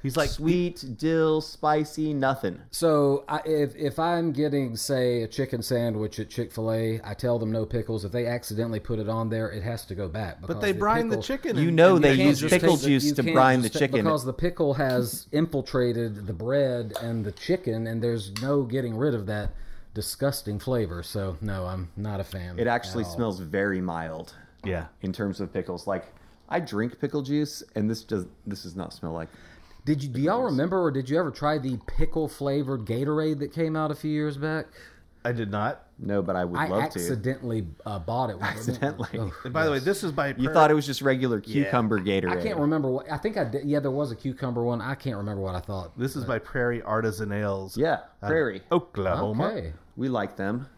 [SPEAKER 2] He's like
[SPEAKER 3] sweet, dill, spicy, nothing.
[SPEAKER 4] So I, if if I'm getting say a chicken sandwich at Chick Fil A, I tell them no pickles. If they accidentally put it on there, it has to go back.
[SPEAKER 2] but
[SPEAKER 4] because
[SPEAKER 2] they brine the
[SPEAKER 4] pickle-
[SPEAKER 2] chicken.
[SPEAKER 3] You know
[SPEAKER 2] and
[SPEAKER 3] they
[SPEAKER 2] they
[SPEAKER 3] use pickle
[SPEAKER 4] take the-
[SPEAKER 3] juice to brine the chicken.
[SPEAKER 4] because the pickle has infiltrated the bread and the chicken, and there's no getting rid of that disgusting flavor. So no, I'm not a fan.
[SPEAKER 3] It actually smells very mild
[SPEAKER 2] yeah.
[SPEAKER 3] in terms of pickles. Like, I drink pickle juice, and this does this does not smell like.
[SPEAKER 4] Did you do y'all remember, or did you ever try the pickle flavored Gatorade that came out a few years back?
[SPEAKER 2] I did not.
[SPEAKER 3] No, but I would
[SPEAKER 4] I
[SPEAKER 3] love to.
[SPEAKER 4] accidentally uh, bought it.
[SPEAKER 3] Accidentally.
[SPEAKER 4] Oh,
[SPEAKER 2] And by the way, this is by
[SPEAKER 3] You thought it was just regular cucumber Gatorade.
[SPEAKER 4] I can't remember what. I think I did. Yeah, there was a cucumber one. I can't remember what I thought.
[SPEAKER 2] This is by Prairie Artisan Ales.
[SPEAKER 3] Yeah, Prairie.
[SPEAKER 2] Oklahoma.
[SPEAKER 4] Okay.
[SPEAKER 3] We like them.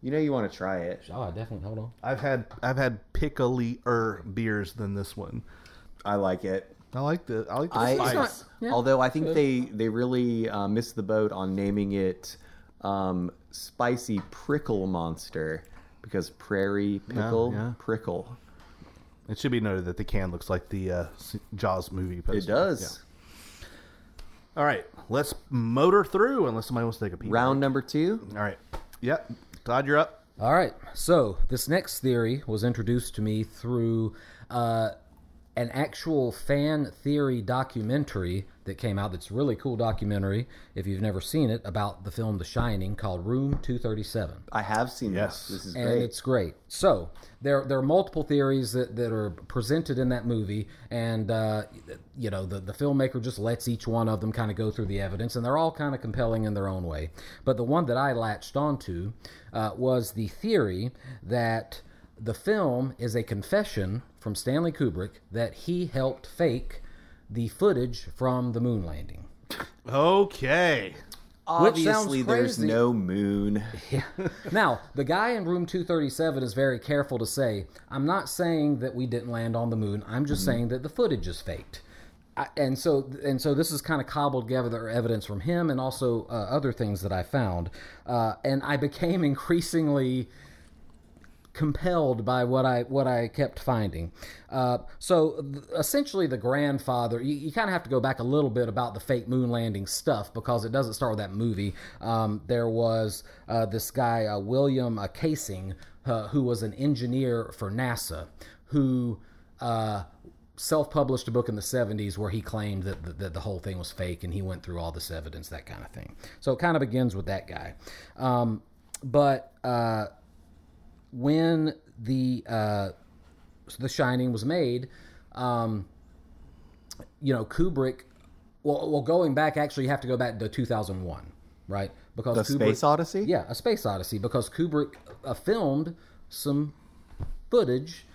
[SPEAKER 3] You know you want to try it.
[SPEAKER 4] Oh, I definitely. Hold on.
[SPEAKER 2] I've had I've had pickly-er beers than this one.
[SPEAKER 3] I like it.
[SPEAKER 2] I like the I like the
[SPEAKER 3] I,
[SPEAKER 2] spice.
[SPEAKER 4] not- yeah,
[SPEAKER 3] although I think they they really uh, missed the boat on naming it um, spicy prickle monster because prairie pickle
[SPEAKER 2] yeah.
[SPEAKER 3] prickle.
[SPEAKER 2] It should be noted that the can looks like the uh, Jaws movie poster.
[SPEAKER 3] It does.
[SPEAKER 2] Yeah. All right, let's motor through unless somebody wants to take a peek.
[SPEAKER 3] Round number two.
[SPEAKER 2] All right. Yep. Todd, you're up.
[SPEAKER 4] All right. So this next theory was introduced to me through uh, an actual fan theory documentary that came out. That's a really cool documentary. If you've never seen it, about the film The Shining, called Room Two Thirty Seven.
[SPEAKER 3] I have seen
[SPEAKER 2] Yes.
[SPEAKER 3] this. This is
[SPEAKER 4] and
[SPEAKER 3] great.
[SPEAKER 4] it's great. So there there are multiple theories that, that are presented in that movie, and uh, you know the the filmmaker just lets each one of them kind of go through the evidence, and they're all kind of compelling in their own way. But the one that I latched onto uh, was the theory that the film is a confession from Stanley Kubrick that he helped fake the footage from the moon landing.
[SPEAKER 2] Okay.
[SPEAKER 3] Obviously, there's no moon.
[SPEAKER 4] Now, the guy in room 237 is very careful to say, I'm not saying that we didn't land on the moon. I'm just saying that the footage is faked. I, and so and so this is kind of cobbled together evidence from him and also uh, other things that I found. Uh, and I became increasingly compelled by what I what I kept finding. Uh, so th- essentially, the grandfather. You, you kind of have to go back a little bit about the fake moon landing stuff because it doesn't start with that movie. Um, there was uh, this guy uh, William uh, Kaysing, uh, who was an engineer for NASA, who. Uh, self-published a book in the 70s where he claimed that, that, that the whole thing was fake and he went through all this evidence that kind of thing so it kind of begins with that guy um, but uh, when the uh, the Shining was made, um, you know Kubrick. Well, well, going back, actually, you have to go back to 2001, right? Because
[SPEAKER 3] The
[SPEAKER 4] Kubrick,
[SPEAKER 3] Space Odyssey?
[SPEAKER 4] yeah, a space odyssey, because Kubrick uh, filmed some footage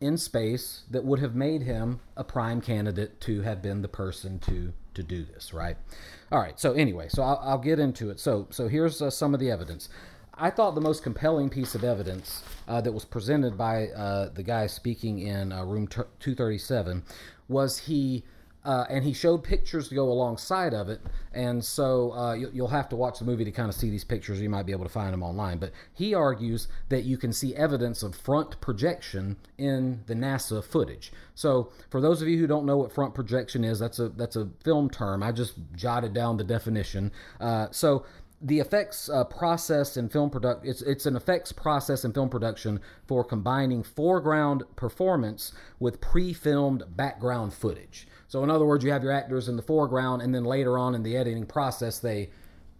[SPEAKER 4] in space that would have made him a prime candidate to have been the person to to do this, right? All right. So anyway, so I'll, I'll get into it. So so here's uh, some of the evidence. I thought the most compelling piece of evidence uh, that was presented by uh, the guy speaking in uh, room t- 237 was he. Uh, and he showed pictures to go alongside of it, and so uh, you, you'll have to watch the movie to kind of see these pictures. You might be able to find them online, but he argues that you can see evidence of front projection in the NASA footage. So, for those of you who don't know what front projection is, that's a that's a film term. I just jotted down the definition. Uh, so, the effects uh, process in film product it's it's an effects process in film production for combining foreground performance with pre-filmed background footage. So, in other words, you have your actors in the foreground, and then later on in the editing process, they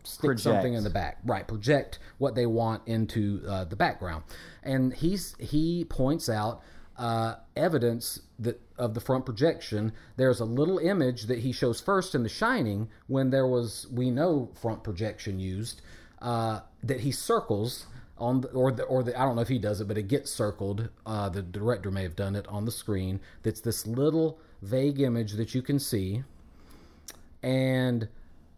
[SPEAKER 4] stick
[SPEAKER 3] Project.
[SPEAKER 4] something in the back right project what they want into uh, the background and he's he points out uh, evidence that of the front projection there's a little image that he shows first in the shining when there was we know front projection used uh, that he circles on the, or the, or the, I don't know if he does it, but it gets circled. Uh, the director may have done it on the screen. That's this little vague image that you can see, and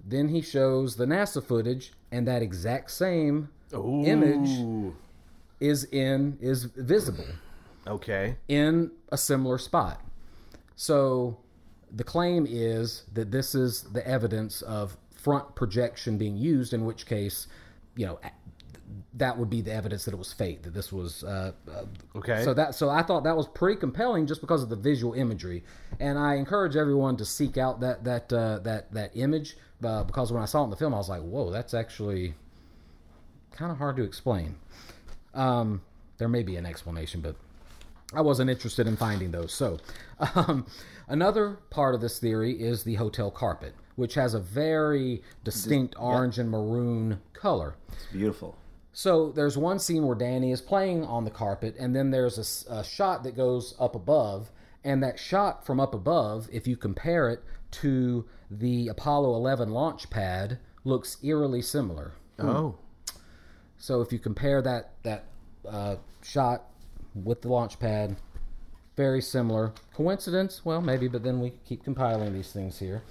[SPEAKER 4] then he shows the NASA footage, and that exact same image is in is visible
[SPEAKER 2] Okay.
[SPEAKER 4] in a similar spot. So the claim is that this is the evidence of front projection being used, in which case, you know, that would be the evidence that it was fake, that this was. Uh, uh,
[SPEAKER 2] Okay.
[SPEAKER 4] So that so I thought that was pretty compelling just because of the visual imagery, and I encourage everyone to seek out that that uh, that that image uh, because when I saw it in the film, I was like, whoa, that's actually kind of hard to explain. Um, there may be an explanation, but I wasn't interested in finding those. So, um, another part of this theory is the hotel carpet, which has a very distinct orange and maroon color.
[SPEAKER 3] It's beautiful.
[SPEAKER 4] So there's one scene where Danny is playing on the carpet, and then there's a shot that goes up above, and that shot from up above, if you compare it to the Apollo 11 launch pad, looks eerily similar.
[SPEAKER 2] Oh.
[SPEAKER 4] So if you compare that that uh, shot with the launch pad, very similar. Coincidence? Well, maybe, but then we keep compiling these things here.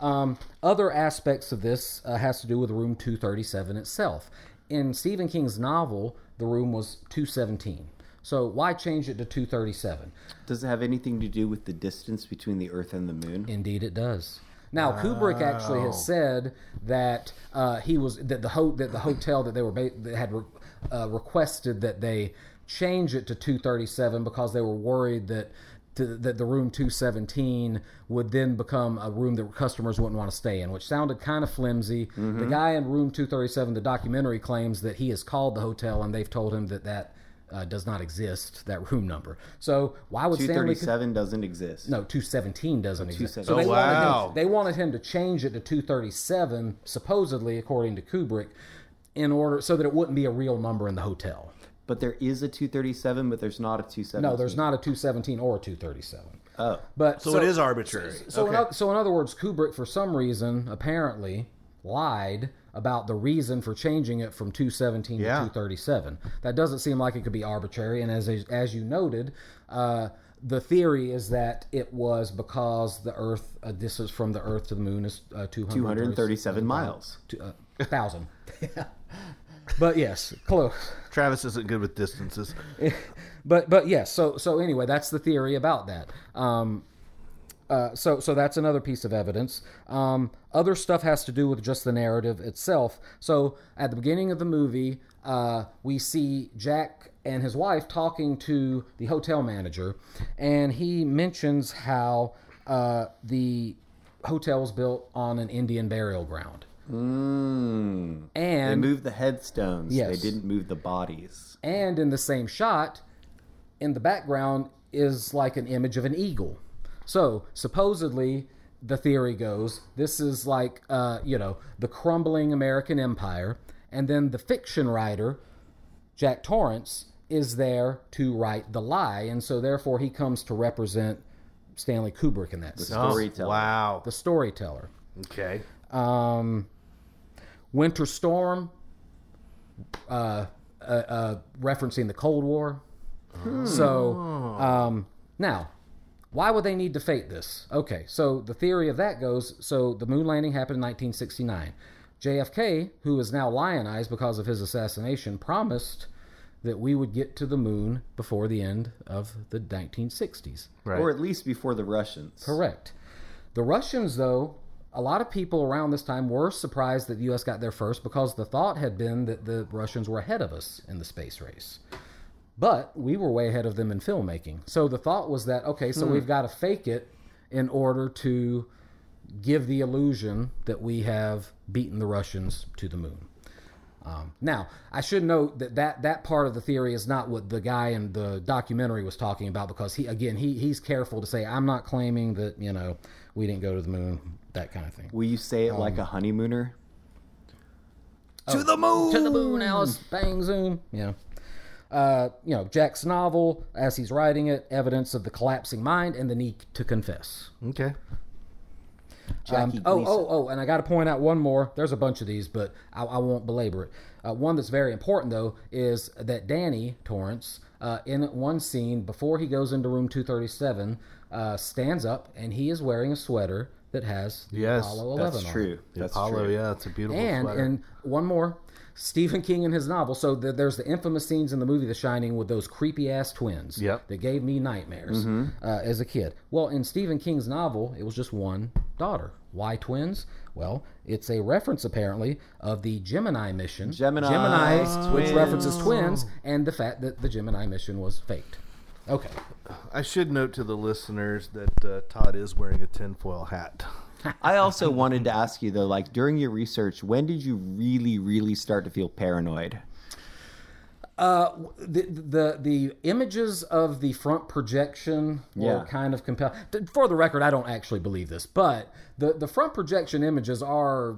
[SPEAKER 4] Um, other aspects of this uh, has to do with room 237 itself. In Stephen King's novel, the room was 217. So why change it to 237?
[SPEAKER 3] Does it have anything to do with the distance between the Earth and the Moon?
[SPEAKER 4] Indeed, it does. Now, Kubrick actually has said that uh, he was that the ho- that the hotel that they were ba- that had re- uh, requested that they change it to 237 because they were worried that to, that the room 217 would then become a room that customers wouldn't want to stay in, which sounded kind of flimsy. The guy in room 237, the documentary claims that he has called the hotel and they've told him that that uh, does not exist, that room number. So why would
[SPEAKER 3] 237
[SPEAKER 4] Stanley?
[SPEAKER 3] doesn't exist.
[SPEAKER 4] No, 217 doesn't exist.
[SPEAKER 3] 217.
[SPEAKER 4] So they,
[SPEAKER 2] Oh,
[SPEAKER 4] wanted him, they wanted him to change it to 237, supposedly, according to Kubrick, in order so that it wouldn't be a real number in the hotel.
[SPEAKER 3] But there is a two thirty seven, but there's not a two seventeen.
[SPEAKER 4] No, there's not a 217 or a 237.
[SPEAKER 3] Oh,
[SPEAKER 4] But
[SPEAKER 2] So, it is arbitrary.
[SPEAKER 4] So,
[SPEAKER 2] okay.
[SPEAKER 4] in, so in other words, Kubrick, for some reason, apparently lied about the reason for changing it from 217
[SPEAKER 2] Yeah.
[SPEAKER 4] to 237. That doesn't seem like it could be arbitrary. And as as you noted, uh, the theory is that it was because the Earth, uh, this is from the Earth to the Moon, is uh,
[SPEAKER 3] 237 miles.
[SPEAKER 4] Two, uh, thousand. but yes, close.
[SPEAKER 2] Travis isn't good with distances.
[SPEAKER 4] but but yes so so anyway that's the theory about that um uh, so so that's another piece of evidence um, other stuff has to do with just the narrative itself so at the beginning of the movie uh, we see jack and his wife talking to the hotel manager and he mentions how uh, the hotel was built on an indian burial ground
[SPEAKER 3] Mm. They moved the headstones.
[SPEAKER 4] Yes.
[SPEAKER 3] They didn't move the bodies.
[SPEAKER 4] and in the same shot in the background is like an image of an eagle so supposedly the theory goes this is like uh, you know the crumbling american empire and then the fiction writer jack torrance is there to write the lie and so therefore he comes to represent stanley kubrick in that sense
[SPEAKER 3] Storyteller.
[SPEAKER 2] Wow.
[SPEAKER 4] the storyteller
[SPEAKER 2] Okay.
[SPEAKER 4] um, Winter Storm, uh, uh, uh, referencing the Cold War. So um, now, why would they need to fake this? Okay, so the theory of that goes so the moon landing happened in 1969. JFK, who is now lionized because of his assassination, promised that we would get to the moon before the end of the 1960s.
[SPEAKER 2] Right.
[SPEAKER 3] Or at least before the Russians.
[SPEAKER 4] Correct. The Russians, though, a lot of people around this time were surprised that the U.S. got there first because the thought had been that the Russians were ahead of us in the space race. But we were way ahead of them in filmmaking. So the thought was that, okay, so hmm. we've got to fake it in order to give the illusion that we have beaten the Russians to the moon. Um, now, I should note that, that that part of the theory is not what the guy in the documentary was talking about because he again he he's careful to say I'm not claiming that you know we didn't go to the moon that kind of thing.
[SPEAKER 3] Will you say it
[SPEAKER 4] Um,
[SPEAKER 3] like a honeymooner?
[SPEAKER 2] to the moon.
[SPEAKER 4] To the moon, Alice. Bang zoom. Yeah. Uh, you know, Jack's novel, as he's writing it, evidence of the collapsing mind and the need to confess.
[SPEAKER 2] Okay.
[SPEAKER 4] Um, oh,
[SPEAKER 3] Gleason.
[SPEAKER 4] oh, oh, and I got to point out one more. There's a bunch of these, but I, I won't belabor it. Uh, one that's very important, though, is that Danny Torrance, uh, in one scene before he goes into room 237, uh, stands up and he is wearing a sweater that has the
[SPEAKER 2] Yes,
[SPEAKER 4] Apollo 11
[SPEAKER 3] That's
[SPEAKER 4] on it.
[SPEAKER 3] true.
[SPEAKER 2] The
[SPEAKER 3] That's
[SPEAKER 2] Apollo,
[SPEAKER 3] true.
[SPEAKER 2] yeah, it's a beautiful
[SPEAKER 4] And
[SPEAKER 2] sweater.
[SPEAKER 4] and one more, Stephen King in his novel. So th- there's the infamous scenes in the movie The Shining with those creepy ass twins.
[SPEAKER 2] Yep.
[SPEAKER 4] That gave me nightmares uh, as a kid. Well, in Stephen King's novel, it was just one daughter. Why twins? Well, it's a reference apparently of the Gemini mission.
[SPEAKER 3] Gemini
[SPEAKER 4] Gemini, which
[SPEAKER 3] twins.
[SPEAKER 4] references twins, and the fact that the Gemini mission was faked. Okay.
[SPEAKER 2] I should note to the listeners that uh, Todd is wearing a tinfoil hat.
[SPEAKER 3] I also wanted to ask you though, like during your research, when did you really, really start to feel paranoid?
[SPEAKER 4] Uh, the, the the images of the front projection were
[SPEAKER 3] Yeah.
[SPEAKER 4] kind of compelling. For the record, I don't actually believe this, but the the front projection images are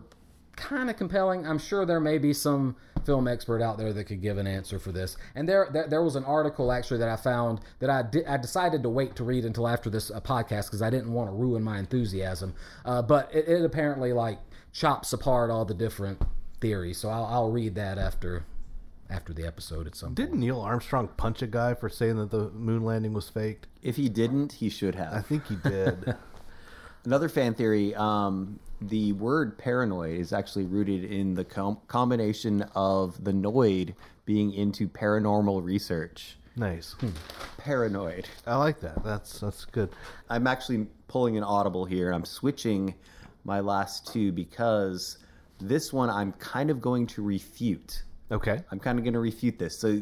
[SPEAKER 4] kind of compelling. I'm sure there may be some film expert out there that could give an answer for this. And there there, there was an article actually that I found that I di- I decided to wait to read until after this uh, podcast because I didn't want to ruin my enthusiasm. Uh, but it, it apparently like chops apart all the different theories. So I'll, I'll read that after after the episode at some point.
[SPEAKER 2] Didn't Neil Armstrong punch a guy for saying that the moon landing was faked?
[SPEAKER 3] If he didn't, he should have.
[SPEAKER 2] I think he did.
[SPEAKER 3] Another fan theory: um, the word paranoid is actually rooted in the com- combination of the Noid being into paranormal research.
[SPEAKER 2] nice.
[SPEAKER 3] Paranoid.
[SPEAKER 2] I like that. That's that's good.
[SPEAKER 3] I'm actually pulling an audible here. I'm switching my last two because this one I'm kind of going to refute
[SPEAKER 2] Okay.
[SPEAKER 3] I'm kind of going to refute this. So,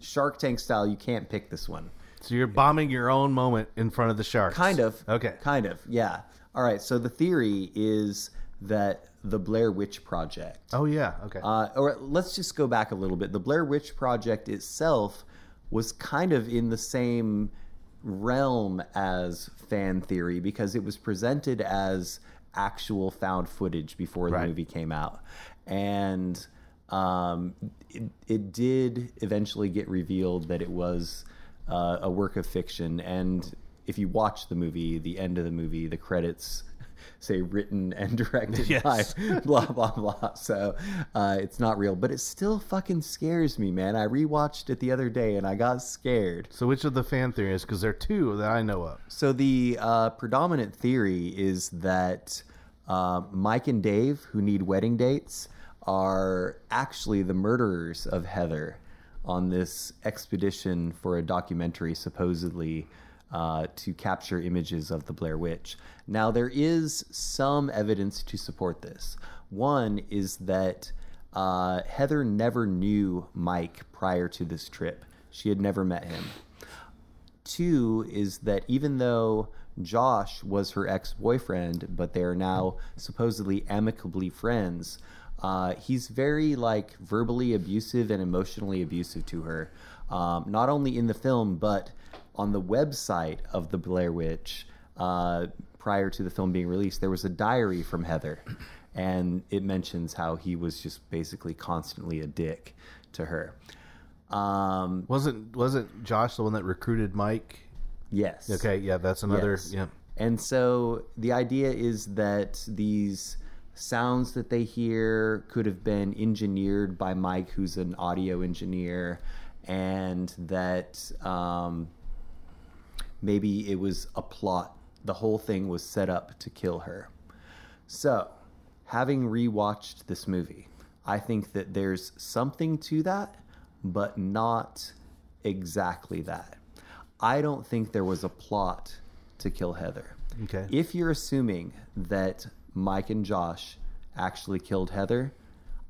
[SPEAKER 3] Shark Tank style, you can't pick this one.
[SPEAKER 2] So you're bombing your own moment in front of the sharks.
[SPEAKER 3] Kind of.
[SPEAKER 2] Okay.
[SPEAKER 3] Kind of. Yeah. All right. So the theory is that the Blair Witch Project.
[SPEAKER 2] Oh yeah. Okay.
[SPEAKER 3] Uh, or let's just go back a little bit. The Blair Witch Project itself was kind of in the same realm as fan theory because it was presented as actual found footage before the
[SPEAKER 2] Right.
[SPEAKER 3] movie came out. And um, it, it did eventually get revealed that it was uh, a work of fiction. And if you watch the movie, the end of the movie, the credits say written and directed
[SPEAKER 2] Yes.
[SPEAKER 3] by blah blah blah. So uh, it's not real, but it still fucking scares me, man. I rewatched it the other day and I got scared.
[SPEAKER 2] so which of the fan theories? Because there are two that I know of.
[SPEAKER 3] So the uh, predominant theory is that uh, Mike and Dave, who need wedding dates, are actually the murderers of Heather on this expedition for a documentary, supposedly uh, to capture images of the Blair Witch. Now, there is some evidence to support this. One is that uh, Heather never knew Mike prior to this trip, she had never met him. Two is that even though Josh was her ex boyfriend, but they are now supposedly amicably friends, uh, he's very like verbally abusive and emotionally abusive to her. Um, not only in the film, but on the website of the Blair Witch, uh, prior to the film being released, there was a diary from Heather, and it mentions how he was just basically constantly a dick to her. Um,
[SPEAKER 2] Wasn't wasn't Josh the one that recruited Mike?
[SPEAKER 3] yes.
[SPEAKER 2] Okay. Yeah. That's another.
[SPEAKER 3] Yes.
[SPEAKER 2] Yeah.
[SPEAKER 3] And so the idea is that these sounds that they hear could have been engineered by Mike, who's an audio engineer, and that um, maybe it was a plot. The whole thing was set up to kill her. So, having rewatched this movie, I think that there's something to that, but not exactly that. I don't think there was a plot to kill Heather.
[SPEAKER 2] Okay.
[SPEAKER 3] If you're assuming that Mike and Josh actually killed Heather,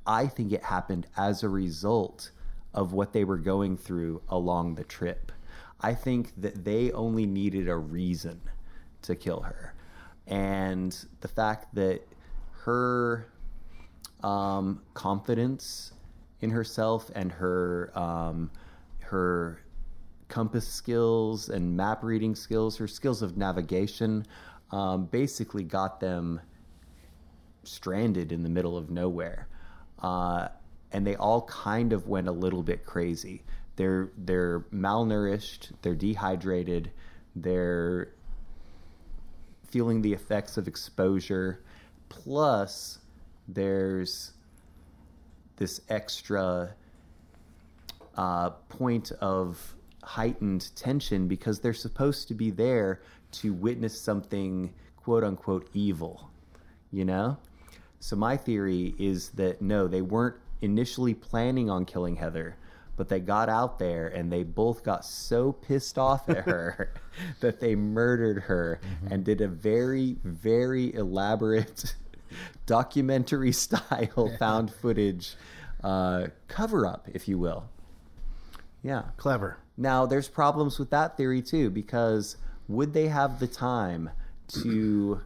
[SPEAKER 3] I think it happened as a result of what they were going through along the trip. I think that they only needed a reason to kill her. And the fact that her um, confidence in herself and her um, her compass skills and map reading skills, her skills of navigation, um, basically got them stranded in the middle of nowhere. Uh, and they all kind of went a little bit crazy. They're they're malnourished, they're dehydrated, they're feeling the effects of exposure. Plus, there's this extra uh, point of heightened tension because they're supposed to be there to witness something quote unquote evil, you know? So, my theory is that no, they weren't initially planning on killing Heather, but they got out there and they both got so pissed off at her that they murdered her and did a very, very elaborate documentary style found footage uh, cover up, if you will. Yeah.
[SPEAKER 2] Clever.
[SPEAKER 3] Now, there's problems with that theory too, because would they have the time to,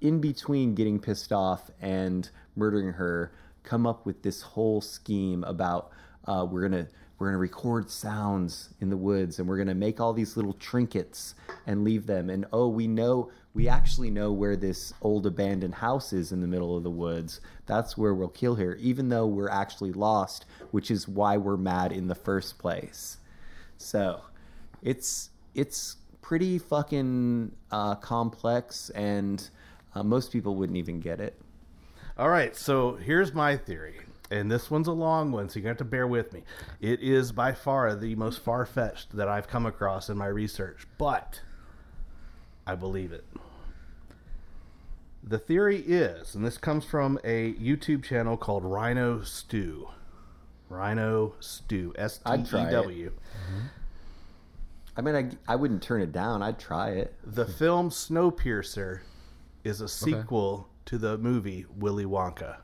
[SPEAKER 3] in between getting pissed off and murdering her, come up with this whole scheme about uh, we're gonna we're gonna record sounds in the woods and we're gonna make all these little trinkets and leave them. And oh we know we actually know where this old abandoned house is in the middle of the woods. That's where we'll kill her even though we're actually lost which is why we're mad in the first place. So it's it's pretty fucking uh, complex and uh, most people wouldn't even get it
[SPEAKER 2] All right, so here's my theory, and this one's a long one, so you're gonna have to bear with me. It is by far the most far fetched that I've come across in my research, but I believe it. The theory is, and this comes from a YouTube channel called Rhino Stew. Rhino Stew, S T E. W.
[SPEAKER 3] I mean, I, I wouldn't turn it down. I'd try it.
[SPEAKER 2] The film Snowpiercer is a sequel to the movie Willy Wonka.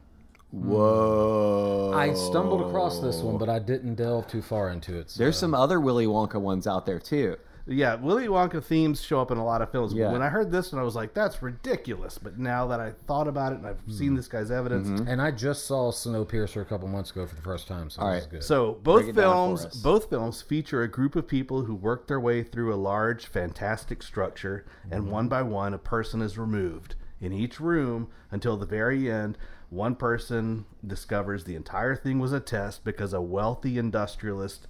[SPEAKER 3] Whoa!
[SPEAKER 4] I stumbled across this one, but I didn't delve too far into it. So.
[SPEAKER 3] There's some other Willy Wonka ones out there too.
[SPEAKER 2] Yeah, Willy Wonka themes show up in a lot of films.
[SPEAKER 3] Yeah.
[SPEAKER 2] When I heard this one, I was like, "That's ridiculous." But now that I thought about it and I've seen mm-hmm. this guy's evidence, mm-hmm.
[SPEAKER 4] And I just saw Snowpiercer a couple months ago for the first time, so
[SPEAKER 3] All
[SPEAKER 4] this is good.
[SPEAKER 2] So both
[SPEAKER 3] it down for
[SPEAKER 2] films, both films feature a group of people who work their way through a large, fantastic structure, and mm-hmm. one by one, a person is removed in each room until the very end. One person discovers the entire thing was a test because a wealthy industrialist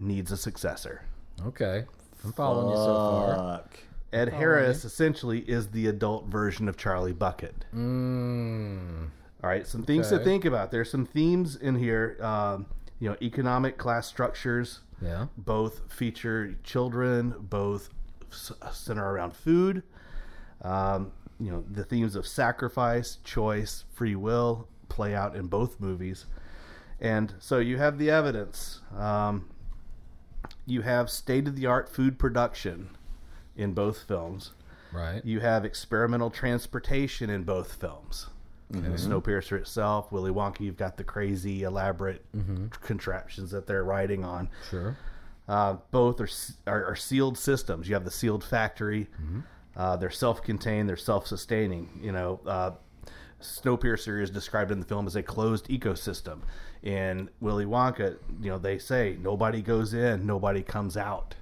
[SPEAKER 2] needs a successor.
[SPEAKER 4] okay, I'm following you so far.
[SPEAKER 3] Fuck.
[SPEAKER 2] Ed Harris essentially is the adult version of Charlie Bucket.
[SPEAKER 4] Mm,
[SPEAKER 2] All right, some things to think about. There's some themes in here. Um, you know, economic class structures.
[SPEAKER 4] yeah.
[SPEAKER 2] both feature children, both s- center around food. Um, you know, the themes of sacrifice, choice, free will play out in both movies. And so you have the evidence. Um, you have state of the art food production in both films.
[SPEAKER 4] Right.
[SPEAKER 2] You have experimental transportation in both films. And Snowpiercer itself, Willy Wonka, you've got the crazy, elaborate contraptions that they're riding on.
[SPEAKER 4] Sure.
[SPEAKER 2] Uh, both are, are are sealed systems. You have the sealed factory. Uh, they're self-contained. They're self-sustaining. You know, uh, Snowpiercer is described in the film as a closed ecosystem. In Willy Wonka, you know, they say nobody goes in, nobody comes out.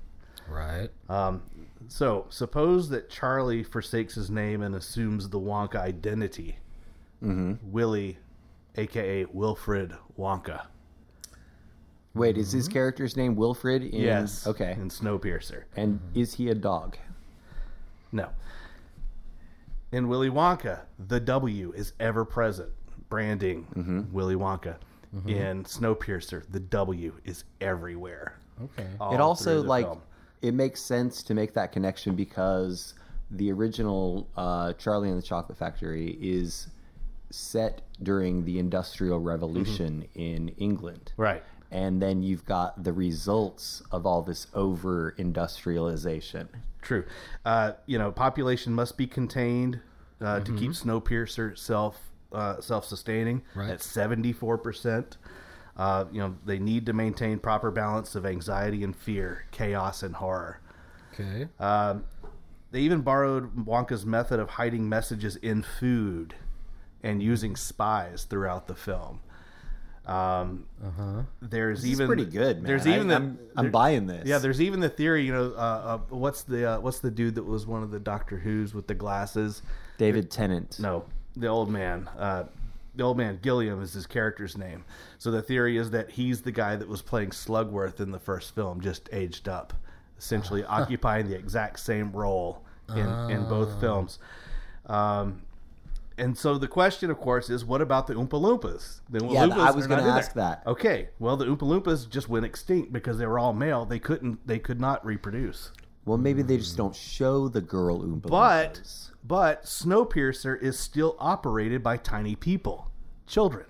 [SPEAKER 4] Right.
[SPEAKER 2] Um, so suppose that Charlie forsakes his name and assumes the Wonka identity. Willy, aka Wilfred Wonka.
[SPEAKER 3] Wait, is his character's name Wilfred? In,
[SPEAKER 2] Yes.
[SPEAKER 3] Okay.
[SPEAKER 2] In Snowpiercer.
[SPEAKER 3] And is he a dog?
[SPEAKER 2] No. In Willy Wonka, the W is ever present, branding mm-hmm. Willy Wonka. Mm-hmm. In Snowpiercer, the W is everywhere.
[SPEAKER 4] Okay.
[SPEAKER 2] all
[SPEAKER 3] it also like
[SPEAKER 2] film.
[SPEAKER 3] it makes sense to make that connection because the original uh, Charlie and the Chocolate Factory is set during the Industrial mm-hmm. Revolution in England.
[SPEAKER 2] right.
[SPEAKER 3] And then you've got the results of all this over industrialization.
[SPEAKER 2] True. Uh, you know, population must be contained uh, to keep
[SPEAKER 3] Mm-hmm.
[SPEAKER 2] Snowpiercer self uh, self sustaining
[SPEAKER 4] Right.
[SPEAKER 2] at seventy four percent. Uh, you know, they need to maintain proper balance of anxiety and fear, chaos and horror.
[SPEAKER 4] Okay.
[SPEAKER 2] Um, they even borrowed Wonka's method of hiding messages in food and using spies throughout the film. Um, There's
[SPEAKER 3] This
[SPEAKER 2] even
[SPEAKER 3] is pretty good, man.
[SPEAKER 2] There's
[SPEAKER 3] I-
[SPEAKER 2] even the,
[SPEAKER 3] I'm, I'm
[SPEAKER 2] there-
[SPEAKER 3] buying this.
[SPEAKER 2] yeah, there's even the theory. You know, uh, uh, what's the uh, what's the dude that was one of the Doctor Who's with the glasses?
[SPEAKER 3] David Tennant.
[SPEAKER 2] No, the old man. Uh, the old man Gilliam is his character's name. So the theory is that he's the guy that was playing Slugworth in the first film, just aged up, essentially occupying the exact same role in in both films. Um, and so the question, of course, is what about the Oompa Loompas? The Oompa
[SPEAKER 3] Yeah,
[SPEAKER 2] Loompas
[SPEAKER 3] I was gonna ask that.
[SPEAKER 2] Okay, well the Oompa Loompas just went extinct because they were all male. They couldn't. They could not reproduce.
[SPEAKER 3] Well, maybe they just don't show the girl Oompa
[SPEAKER 2] But
[SPEAKER 3] Loompas.
[SPEAKER 2] but Snowpiercer is still operated by tiny people, children.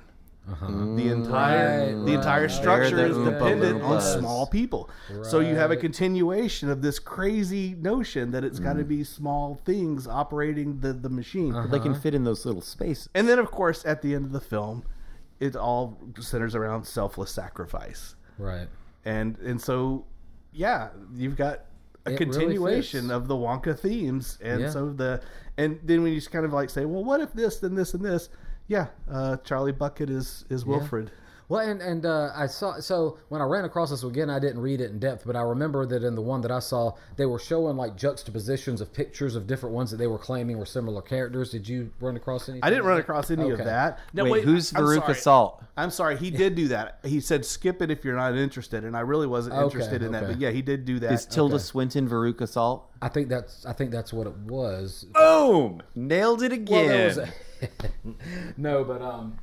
[SPEAKER 2] Uh-huh. Mm. The entire
[SPEAKER 4] Right,
[SPEAKER 2] the entire
[SPEAKER 4] right.
[SPEAKER 2] structure
[SPEAKER 3] They're
[SPEAKER 2] is dependent on small people. So you have a continuation of this crazy notion that it's
[SPEAKER 3] Mm.
[SPEAKER 2] got to be small things operating the the machine.
[SPEAKER 3] They can uh-huh. fit in those little spaces.
[SPEAKER 2] And then of course at the end of the film, it all centers around selfless sacrifice.
[SPEAKER 4] Right.
[SPEAKER 2] And and so yeah, you've got a
[SPEAKER 4] It
[SPEAKER 2] continuation
[SPEAKER 4] fits.
[SPEAKER 2] of the Wonka themes, and
[SPEAKER 4] Yeah.
[SPEAKER 2] so the and then when you just kind of like say, well, what if this, then this, and this? Yeah, uh, Charlie Bucket is is Wilfred.
[SPEAKER 4] Well, and and uh, I saw so when I ran across this again, I didn't read it in depth, but I remember that in the one that I saw, they were showing like juxtapositions of pictures of different ones that they were claiming were similar characters. Did you run across any?
[SPEAKER 2] I didn't run across any of that. No,
[SPEAKER 3] wait, who's
[SPEAKER 2] I'm
[SPEAKER 3] Veruca. Salt?
[SPEAKER 2] I'm sorry, he did do that. He said skip it if you're not interested, and I really wasn't
[SPEAKER 4] Okay,
[SPEAKER 2] interested in that. But yeah, he did do that.
[SPEAKER 3] Is Tilda
[SPEAKER 4] Okay.
[SPEAKER 3] Swinton Veruca Salt?
[SPEAKER 4] I think that's I think that's what it was.
[SPEAKER 3] Boom! Nailed it again.
[SPEAKER 4] Well, there was no, but um,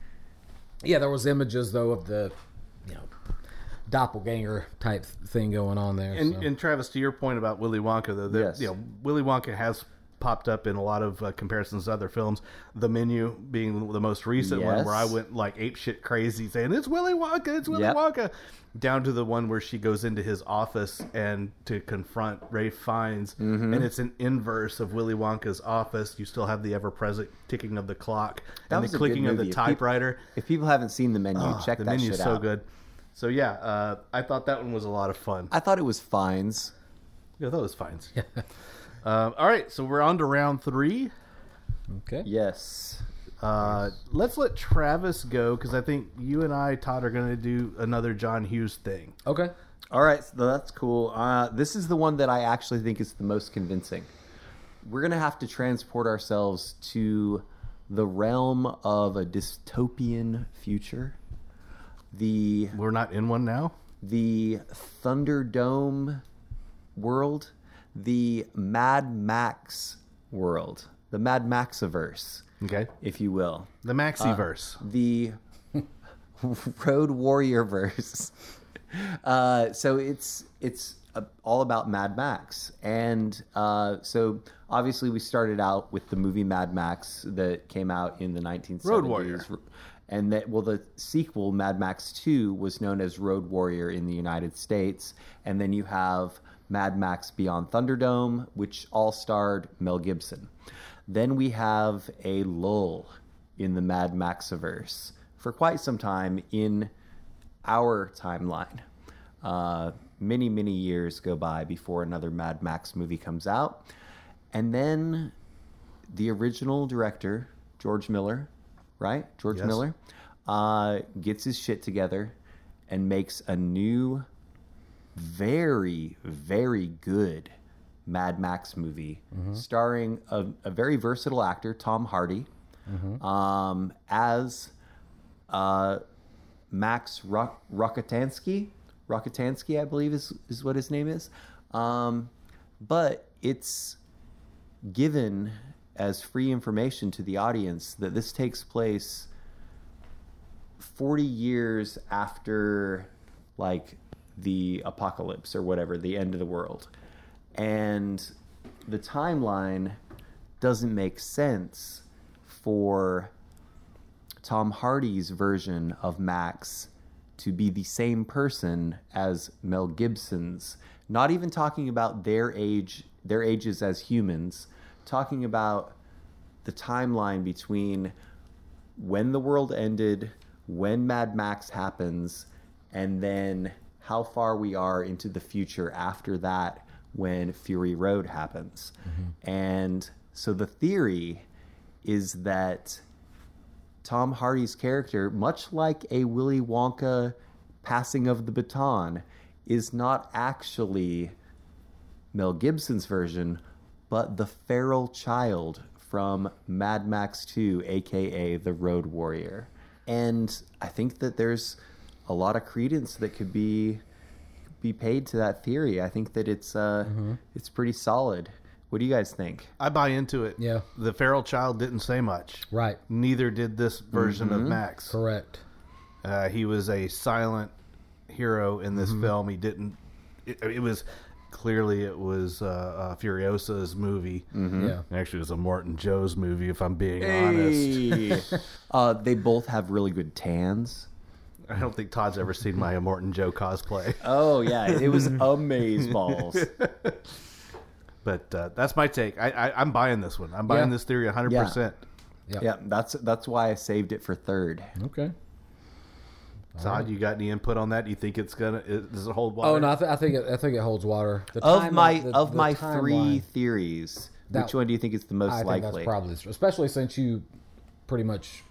[SPEAKER 4] yeah, there was images though of the you know doppelganger type thing going on there.
[SPEAKER 2] And,
[SPEAKER 4] so.
[SPEAKER 2] and Travis, to your point about Willy Wonka, though, the,
[SPEAKER 3] Yes.
[SPEAKER 2] you know, Willy Wonka has popped up in a lot of uh, comparisons to other films. The Menu being the most recent one, where I went like ape shit crazy, saying it's Willy Wonka, it's Willy
[SPEAKER 3] Yep.
[SPEAKER 2] Wonka, down to the one where she goes into his office and to confront Ralph Fiennes,
[SPEAKER 3] Mm-hmm.
[SPEAKER 2] and it's an inverse of Willy Wonka's office. You still have the ever-present ticking of the clock
[SPEAKER 3] That
[SPEAKER 2] and the clicking of the
[SPEAKER 3] movie. If peop-
[SPEAKER 2] typewriter.
[SPEAKER 3] If people haven't seen the menu,
[SPEAKER 2] Oh,
[SPEAKER 3] check
[SPEAKER 2] the
[SPEAKER 3] that
[SPEAKER 2] menu's
[SPEAKER 3] shit
[SPEAKER 2] so
[SPEAKER 3] out.
[SPEAKER 2] good. So yeah, uh, I thought that one was a lot of fun.
[SPEAKER 3] I thought it was fines.
[SPEAKER 2] Yeah, that was fine. um, all right, so we're on to round three.
[SPEAKER 4] Okay.
[SPEAKER 3] Yes.
[SPEAKER 2] Uh, let's let Travis go because I think you and I, Todd, are going to do another John Hughes thing.
[SPEAKER 4] Okay.
[SPEAKER 3] All right, so that's cool. Uh, this is the one that I actually think is the most convincing. We're gonna have to transport ourselves to the realm of a dystopian future. The
[SPEAKER 2] We're not in one now.
[SPEAKER 3] the Thunderdome world, the Mad Max world, the Mad Maxiverse,
[SPEAKER 2] Okay,
[SPEAKER 3] if you will.
[SPEAKER 2] the Maxiverse.
[SPEAKER 3] the Road Warrior verse. Uh, so it's it's uh, all about Mad Max, and uh, so obviously we started out with the movie Mad Max that came out in the 1970s.
[SPEAKER 2] Road Warrior.
[SPEAKER 3] And that well, the sequel Mad Max Two was known as Road Warrior in the United States, and then you have Mad Max Beyond Thunderdome, which all starred Mel Gibson. Then we have a lull in the Mad Maxiverse for quite some time in our timeline. Uh, many, many years go by before another Mad Max movie comes out. And then the original director, George Miller, right? George
[SPEAKER 2] Yes.
[SPEAKER 3] Miller, uh, gets his shit together and makes a new, very, very good Mad Max movie starring a, a very versatile actor, Tom Hardy, um, as uh, Max Rock- Rockatansky. Rockatansky, I believe, is, is what his name is. Um, but it's given as free information to the audience that this takes place 40 years after like the apocalypse or whatever the end of the world and the timeline doesn't make sense for Tom Hardy's version of Max to be the same person as Mel Gibson's. Not even talking about their age, their ages as humans, talking about the timeline between when the world ended, when Mad Max happens, and then how far we are into the future after that when Fury Road happens. Mm-hmm. And so the theory is that Tom Hardy's character, much like a Willy Wonka passing of the baton, is not actually Mel Gibson's version, but the feral child from Mad Max 2, aka The Road Warrior. And I think that there's a lot of credence that could be be paid to that theory. I think that it's uh it's pretty solid. What do you guys think?
[SPEAKER 2] I buy into it.
[SPEAKER 4] Yeah.
[SPEAKER 2] The feral child didn't say much.
[SPEAKER 4] Right.
[SPEAKER 2] Neither did this version of Max.
[SPEAKER 4] Correct.
[SPEAKER 2] Uh, he was a silent hero in this film. He didn't. It, it was clearly it was uh, uh, Furiosa's movie.
[SPEAKER 4] Yeah.
[SPEAKER 2] Actually, it was Immortan Joe's movie. If I'm being honest,
[SPEAKER 3] uh, they both have really good tans.
[SPEAKER 2] I don't think Todd's ever seen my Immortan Joe cosplay.
[SPEAKER 3] Oh yeah, it was amaze balls.
[SPEAKER 2] But uh, that's my take. I, I, I'm buying this one. I'm buying
[SPEAKER 4] Yeah.
[SPEAKER 2] this theory 100. percent
[SPEAKER 4] Yep.
[SPEAKER 3] Yeah, that's that's why I saved it for third.
[SPEAKER 4] Okay.
[SPEAKER 2] Todd, you got any input on that? Do you think it's gonna? It, does it hold water?
[SPEAKER 4] Oh no, I, th- I think it, I think it holds water. The
[SPEAKER 3] Of
[SPEAKER 4] time-
[SPEAKER 3] my
[SPEAKER 4] the-
[SPEAKER 3] of
[SPEAKER 4] the
[SPEAKER 3] my
[SPEAKER 4] timeline,
[SPEAKER 3] three theories,
[SPEAKER 4] That-
[SPEAKER 3] which one do you think is the most
[SPEAKER 4] I think
[SPEAKER 3] likely?
[SPEAKER 4] that's probably especially since you pretty much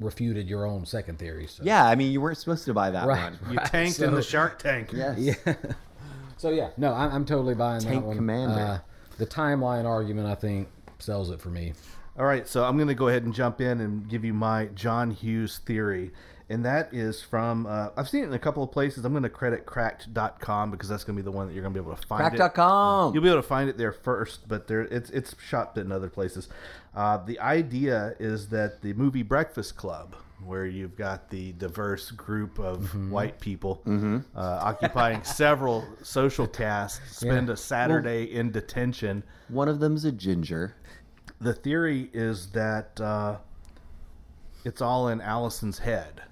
[SPEAKER 4] refuted your own second theory. So.
[SPEAKER 3] yeah, I mean you weren't supposed to buy that
[SPEAKER 4] Right.
[SPEAKER 3] one.
[SPEAKER 2] You tanked in the Shark Tank.
[SPEAKER 3] Yes.
[SPEAKER 4] Yeah. so yeah, no, I'm, I'm totally buying
[SPEAKER 3] Tank
[SPEAKER 4] that one.
[SPEAKER 3] Commander.
[SPEAKER 4] Uh, the timeline argument, I think, sells it for me.
[SPEAKER 2] All right, so I'm going to go ahead and jump in and give you my John Hughes theory. And that is from uh, I've seen it in a couple of places. I'm going to credit cracked.com because that's going to be the one that you're going to be able to find. it.
[SPEAKER 3] Crack.com.
[SPEAKER 2] You'll be able to find it there first, but there it's it's shot in other places. Uh, the idea is that the movie Breakfast Club, where you've got the diverse group of
[SPEAKER 3] Mm-hmm.
[SPEAKER 2] white people uh, occupying several social castes, spend
[SPEAKER 4] Yeah.
[SPEAKER 2] a Saturday in detention.
[SPEAKER 3] One of them's a ginger.
[SPEAKER 2] The theory is that uh, it's all in Allison's head.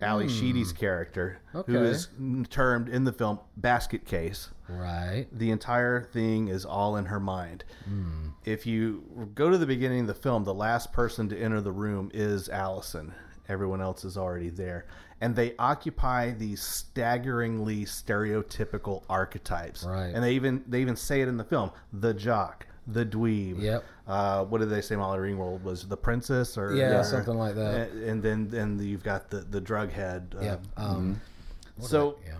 [SPEAKER 2] Ally Sheedy's character, who
[SPEAKER 4] Hmm. Okay.
[SPEAKER 2] is termed in the film Basket Case
[SPEAKER 4] Right.
[SPEAKER 2] the entire thing is all in her mind.
[SPEAKER 4] Hmm.
[SPEAKER 2] If you go to the beginning of the film, the last person to enter the room is Allison. Everyone else is already there. And they occupy these staggeringly stereotypical archetypes.
[SPEAKER 4] Right.
[SPEAKER 2] And they even they even say it in the film. The jock, the dweeb.
[SPEAKER 4] Yep.
[SPEAKER 2] Uh, what did they say Molly Ringwald was the princess or
[SPEAKER 4] Yeah,
[SPEAKER 2] or-
[SPEAKER 4] something like that.
[SPEAKER 2] And, and then then you've got the the drug head. uh,
[SPEAKER 4] Yeah. Um,
[SPEAKER 2] So
[SPEAKER 4] yeah.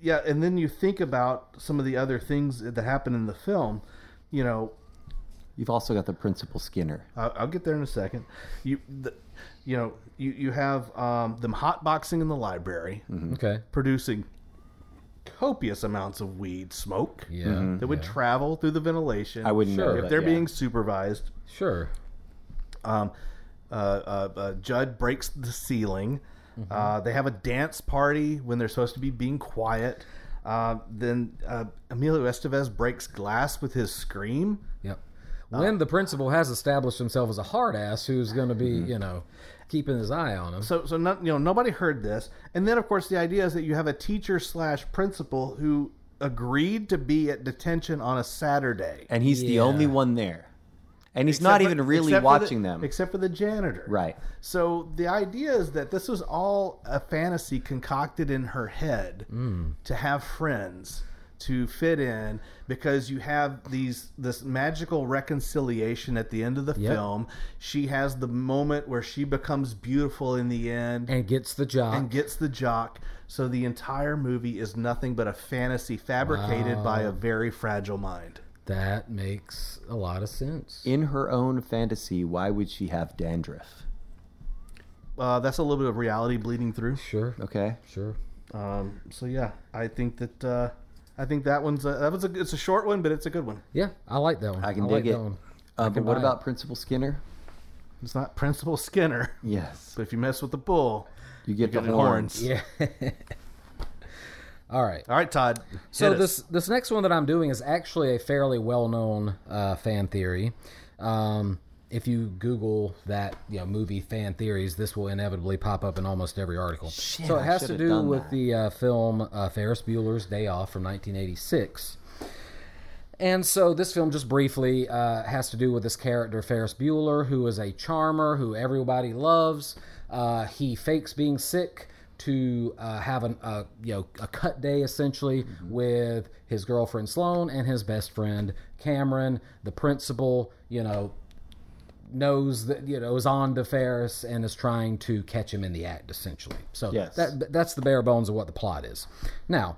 [SPEAKER 2] yeah, and then you think about some of the other things that happen in the film. You know,
[SPEAKER 3] You've also got the Principal Skinner.
[SPEAKER 2] I'll, I'll get there in a second. You, the, you know, you you have um, them hotboxing in the library,
[SPEAKER 4] Okay.
[SPEAKER 2] producing copious amounts of weed smoke
[SPEAKER 4] Yeah.
[SPEAKER 2] that would
[SPEAKER 4] yeah.
[SPEAKER 2] travel through the ventilation.
[SPEAKER 3] I wouldn't
[SPEAKER 4] Sure.
[SPEAKER 3] know
[SPEAKER 2] if
[SPEAKER 3] that,
[SPEAKER 2] they're
[SPEAKER 3] yeah.
[SPEAKER 2] being supervised.
[SPEAKER 4] Sure.
[SPEAKER 2] Um, uh, uh, uh, Judd breaks the ceiling. Uh, they have a dance party when they're supposed to be being quiet. Uh, then uh, Emilio Estevez breaks glass with his scream.
[SPEAKER 4] Yep. When the principal has established himself as a hard ass who's going to be, you know, keeping his eye on him.
[SPEAKER 2] So, so not, you know, nobody heard this. And then, of course, the idea is that you have a teacher slash principal who agreed to be at detention on a Saturday.
[SPEAKER 3] And he's the only one there. And he's
[SPEAKER 2] Except
[SPEAKER 3] not
[SPEAKER 2] for-
[SPEAKER 3] even really
[SPEAKER 2] except for the-
[SPEAKER 3] watching them.
[SPEAKER 2] except for the janitor.
[SPEAKER 3] Right.
[SPEAKER 2] So the idea is that this was all a fantasy concocted in her head
[SPEAKER 3] Mm.
[SPEAKER 2] to have friends, to fit in, because you have these this magical reconciliation at the end of the
[SPEAKER 4] Yep.
[SPEAKER 2] film. She has the moment where she becomes beautiful in the end
[SPEAKER 4] And gets the job.
[SPEAKER 2] and gets the jock. So the entire movie is nothing but a fantasy fabricated by a very fragile mind.
[SPEAKER 4] that makes a lot of sense.
[SPEAKER 3] In her own fantasy, why would she have dandruff?
[SPEAKER 2] Uh, that's a little bit of reality bleeding through.
[SPEAKER 4] Sure.
[SPEAKER 3] Okay.
[SPEAKER 4] Sure.
[SPEAKER 2] Um, so yeah, I think that uh, I think that one's a, that was a it's a short one, but it's a good one.
[SPEAKER 4] Yeah, I like that one.
[SPEAKER 3] I can
[SPEAKER 4] like
[SPEAKER 3] dig it.
[SPEAKER 4] that one.
[SPEAKER 3] Uh, but what
[SPEAKER 4] buy it.
[SPEAKER 3] about Principal Skinner?
[SPEAKER 2] It's not Principal Skinner,
[SPEAKER 3] Yes.
[SPEAKER 2] but if you mess with the bull,
[SPEAKER 3] You get
[SPEAKER 2] you
[SPEAKER 3] the
[SPEAKER 2] get
[SPEAKER 3] horns.
[SPEAKER 2] horns.
[SPEAKER 4] Yeah. All right.
[SPEAKER 2] All right, Todd.
[SPEAKER 4] So
[SPEAKER 2] hit
[SPEAKER 4] this
[SPEAKER 2] us.
[SPEAKER 4] this next one that I'm doing is actually a fairly well known uh, fan theory. Um, if you Google that you know movie fan theories, this will inevitably pop up in almost every article.
[SPEAKER 3] Shit,
[SPEAKER 4] so it has to do with
[SPEAKER 3] that.
[SPEAKER 4] the uh, film uh, Ferris Bueller's Day Off from 1986. And so this film, just briefly, uh, has to do with this character Ferris Bueller, who is a charmer who everybody loves. Uh, he fakes being sick to uh, have an, uh, you know a cut day essentially with his girlfriend Sloane and his best friend Cameron. The principal, you know, knows that you know is on to Ferris and is trying to catch him in the act essentially. So
[SPEAKER 3] Yes.
[SPEAKER 4] that that's the bare bones of what the plot is. Now,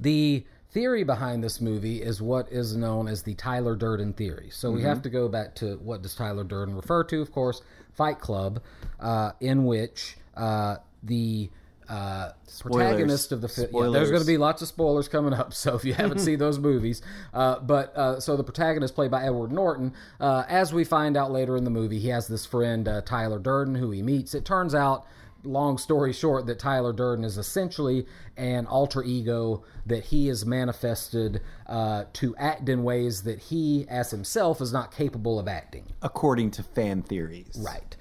[SPEAKER 4] the theory behind this movie is what is known as the Tyler Durden theory. So we have to go back to what does Tyler Durden refer to? Of course, Fight Club, uh, in which uh, the uh, protagonist of the film. Yeah, there's going to be lots of spoilers coming up. So if you haven't seen those movies, uh, but uh, so the protagonist played by Edward Norton. Uh, as we find out later in the movie, he has this friend uh, Tyler Durden who he meets. It turns out long story short, that Tyler Durden is essentially an alter ego that he is manifested uh, to act in ways that he, as himself, is not capable of acting.
[SPEAKER 3] According to fan theories.
[SPEAKER 4] Right.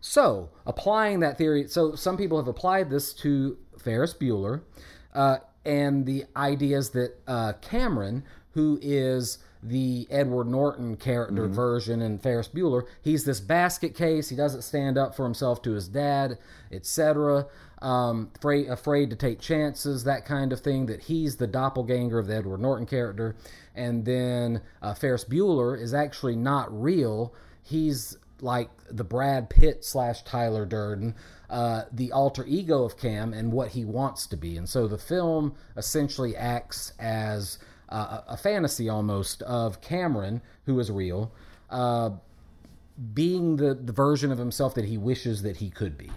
[SPEAKER 4] So, applying that theory, so some people have applied this to Ferris Bueller, uh, and the ideas that uh, Cameron, who is the Edward Norton character version in Ferris Bueller, he's this basket case. He doesn't stand up for himself to his dad, etc. Um, afraid, afraid to take chances, that kind of thing. That he's the doppelganger of the Edward Norton character, and then uh, Ferris Bueller is actually not real. He's like the Brad Pitt slash Tyler Durden, uh, the alter ego of Cam and what he wants to be. And so the film essentially acts as uh, a fantasy almost of Cameron, who is real, uh, being the, the version of himself that he wishes that he could be.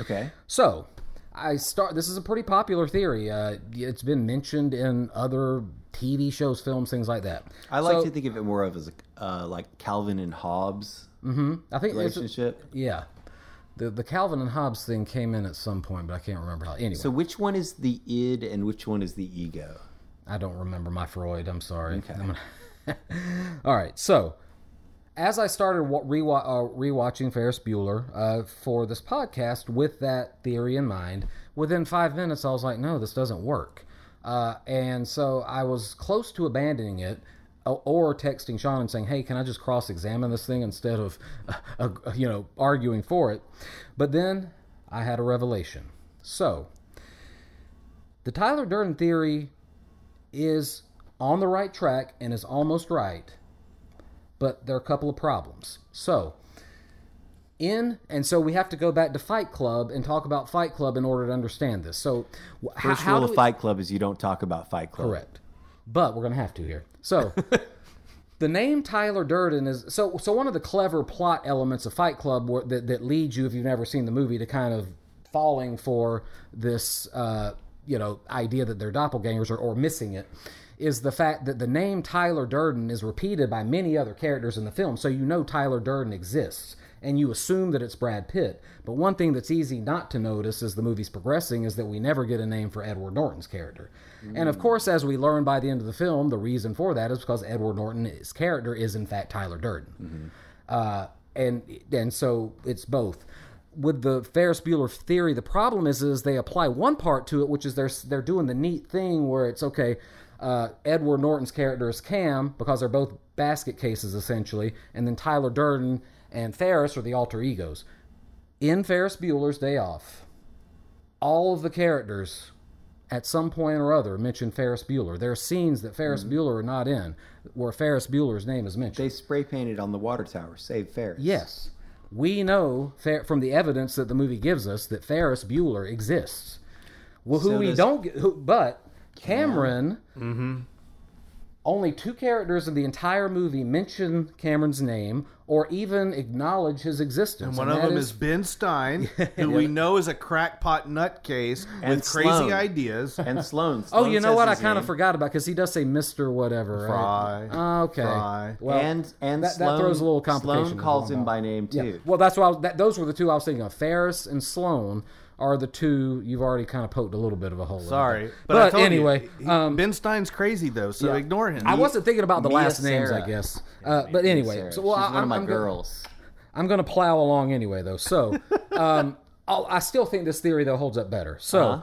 [SPEAKER 3] Okay.
[SPEAKER 4] So, I start. This is a pretty popular theory. Uh, it's been mentioned in other TV shows, films, things like that.
[SPEAKER 3] I like
[SPEAKER 4] So,
[SPEAKER 3] to think of it more of as a, uh, like Calvin and Hobbes
[SPEAKER 4] I think
[SPEAKER 3] relationship.
[SPEAKER 4] yeah, the the Calvin and Hobbes thing came in at some point, but I can't remember how. Anyway,
[SPEAKER 3] So which one is the id and which one is the ego?
[SPEAKER 4] I don't remember my Freud. I'm sorry.
[SPEAKER 3] Okay.
[SPEAKER 4] I'm gonna- All right. So, as I started wa- rewa- uh, rewatching Ferris Bueller uh, for this podcast with that theory in mind, within five minutes I was like, no, this doesn't work. Uh, and so I was close to abandoning it. Or texting Shawn and saying, "Hey, can I just cross-examine this thing instead of, uh, uh, you know, arguing for it?" But then I had a revelation. So, the Tyler Durden theory is on the right track and is almost right, but there are a couple of problems. So, in and so we have to go back to Fight Club and talk about Fight Club in order to understand this. So, wh-
[SPEAKER 3] First
[SPEAKER 4] how
[SPEAKER 3] rule of
[SPEAKER 4] we-
[SPEAKER 3] Fight Club is you don't talk about Fight Club.
[SPEAKER 4] Correct. But we're going to have to here. So, the name Tyler Durden is so so one of the clever plot elements of Fight Club were, that that leads you if you've never seen the movie to kind of falling for this uh, you know idea that they're doppelgangers or, or missing it is the fact that the name Tyler Durden is repeated by many other characters in the film, so you know Tyler Durden exists and you assume that it's Brad Pitt. But one thing that's easy not to notice as the movie's progressing is that we never get a name for Edward Norton's character. And of course, as we learn by the end of the film, the reason for that is because Edward Norton's character is in fact Tyler Durden. Uh, and and so it's both. With the Ferris Bueller theory, the problem is is they apply one part to it, which is they're they're doing the neat thing where it's okay. Uh, Edward Norton's character is Cam because they're both basket cases essentially, and then Tyler Durden and Ferris are the alter egos. In Ferris Bueller's Day Off, all of the characters at some point or other mention Ferris Bueller. There are scenes that Ferris mm-hmm. Bueller are not in where Ferris Bueller's name is mentioned.
[SPEAKER 3] They spray painted on the water tower. Save Ferris.
[SPEAKER 4] Yes. We know from the evidence that the movie gives us that Ferris Bueller exists. Well, who
[SPEAKER 3] So
[SPEAKER 4] we
[SPEAKER 3] does-
[SPEAKER 4] don't get, who, but Cameron, mm-hmm. Only two characters in the entire movie mention Cameron's name or even acknowledge his existence.
[SPEAKER 2] And one
[SPEAKER 4] and
[SPEAKER 2] of them is Ben Stein, who we know is a crackpot nutcase
[SPEAKER 3] And
[SPEAKER 2] with crazy ideas.
[SPEAKER 3] And Sloane.
[SPEAKER 4] Oh, you know what? I kind of forgot about because he does say Mister whatever.
[SPEAKER 2] Frye.
[SPEAKER 4] Right? Oh, okay.
[SPEAKER 2] Frye.
[SPEAKER 4] Well,
[SPEAKER 3] and and
[SPEAKER 4] that,
[SPEAKER 3] Sloane,
[SPEAKER 4] that throws a little complication. Sloane
[SPEAKER 3] calls him by name
[SPEAKER 4] Yeah.
[SPEAKER 3] too.
[SPEAKER 4] Well, that's why I that, those were the two I was thinking of. Ferris and Sloane are the two you've already kind of poked a little bit of a hole. in.
[SPEAKER 2] Sorry,
[SPEAKER 4] but,
[SPEAKER 2] I told you,
[SPEAKER 4] anyway,
[SPEAKER 2] he-
[SPEAKER 4] um,
[SPEAKER 2] Ben Stein's crazy though, so
[SPEAKER 4] yeah.
[SPEAKER 2] ignore him.
[SPEAKER 4] I wasn't thinking about the
[SPEAKER 3] Mia
[SPEAKER 4] last names, I guess. Uh, but anyway,
[SPEAKER 3] Sarah.
[SPEAKER 4] so well,
[SPEAKER 3] She's
[SPEAKER 4] I,
[SPEAKER 3] one of my
[SPEAKER 4] I'm gonna-
[SPEAKER 3] girls.
[SPEAKER 4] I'm going to plow along anyway, though. So, um, I'll, I still think this theory though holds up better. So,
[SPEAKER 3] Uh-huh.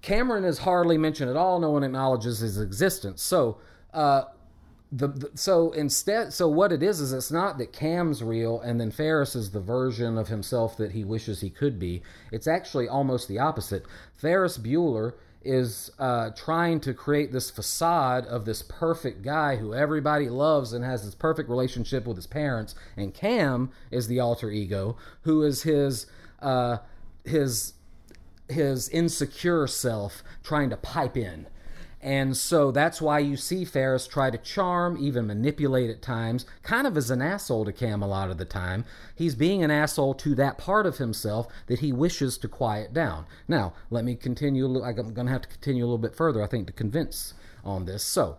[SPEAKER 4] Cameron is hardly mentioned at all. No one acknowledges his existence. So, uh, the, the so instead, so what it is is it's not that Cam's real and then Ferris is the version of himself that he wishes he could be. It's actually almost the opposite. Ferris Bueller is uh, trying to create this facade of this perfect guy who everybody loves and has this perfect relationship with his parents, and Cam is the alter ego who is his uh, his his insecure self trying to pipe in. And so that's why you see Ferris try to charm, even manipulate at times, kind of as an asshole to Cam a lot of the time. He's being an asshole to that part of himself that he wishes to quiet down. Now, let me continue. a little- I'm going to have to continue a little bit further, I think, to convince on this. So,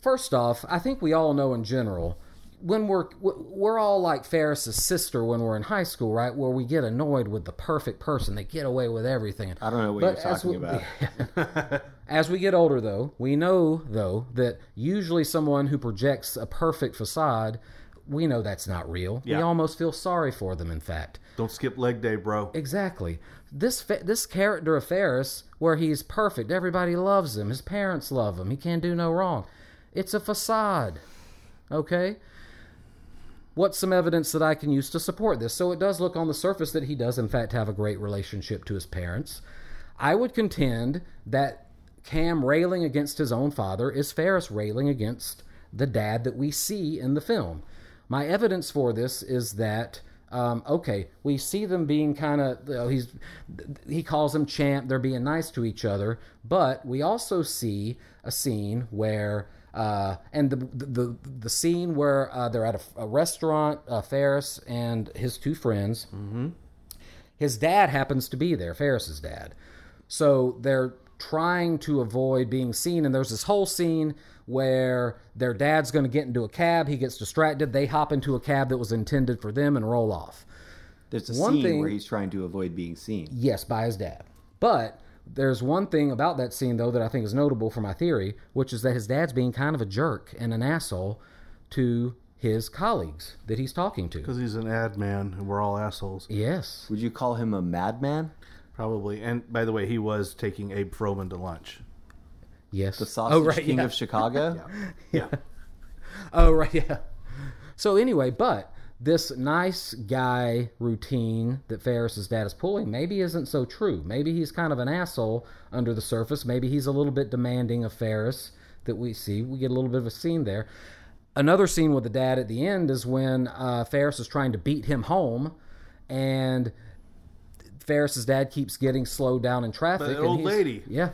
[SPEAKER 4] first off, I think we all know in general when we're we're all like Ferris's sister when we're in high school, right? Where we get annoyed with the perfect person, they get away with everything.
[SPEAKER 3] I don't know what
[SPEAKER 4] But
[SPEAKER 3] you're talking
[SPEAKER 4] we-
[SPEAKER 3] about.
[SPEAKER 4] As we get older, though, we know though that usually someone who projects a perfect facade, we know that's not real. We almost feel sorry for them. In fact,
[SPEAKER 2] Don't skip leg day, bro.
[SPEAKER 4] Exactly. This fa- this character of Ferris, where he's perfect, everybody loves him, his parents love him, he can't do no wrong. It's a facade. Okay? What's some evidence that I can use to support this? So it does look on the surface that he does, in fact, have a great relationship to his parents. I would contend that Cam railing against his own father is Ferris railing against the dad that we see in the film. My evidence for this is that um, okay, we see them being kind of you know, he's he calls them champ. They're being nice to each other, but we also see a scene where Uh, and the, the the scene where uh, they're at a, a restaurant, uh, Ferris and his two friends. His dad happens to be there, Ferris's dad. So they're trying to avoid being seen, and there's this whole scene where their dad's going to get into a cab. He gets distracted. They hop into a cab that was intended for them and roll off.
[SPEAKER 3] There's a
[SPEAKER 4] One
[SPEAKER 3] scene
[SPEAKER 4] thing-
[SPEAKER 3] where he's trying to avoid being seen.
[SPEAKER 4] Yes, by his dad. But there's one thing about that scene, though, that I think is notable for my theory, which is that his dad's being kind of a jerk and an asshole to his colleagues that he's talking to.
[SPEAKER 2] Because he's an ad man and we're all assholes.
[SPEAKER 4] Yes.
[SPEAKER 3] Would you call him a madman?
[SPEAKER 2] Probably. And by the way, he was taking Abe Froman to lunch.
[SPEAKER 4] Yes.
[SPEAKER 3] The sausage
[SPEAKER 4] oh, right,
[SPEAKER 3] king
[SPEAKER 4] yeah.
[SPEAKER 3] of Chicago?
[SPEAKER 2] Yeah.
[SPEAKER 4] Oh, right, yeah. So anyway, but this nice guy routine that Ferris's dad is pulling maybe isn't so true. Maybe he's kind of an asshole under the surface. Maybe he's a little bit demanding of Ferris that we see. We get a little bit of a scene there. Another scene with the dad at the end is when uh, Ferris is trying to beat him home, and Ferris's dad keeps getting slowed down in traffic.
[SPEAKER 2] That old lady.
[SPEAKER 4] yeah.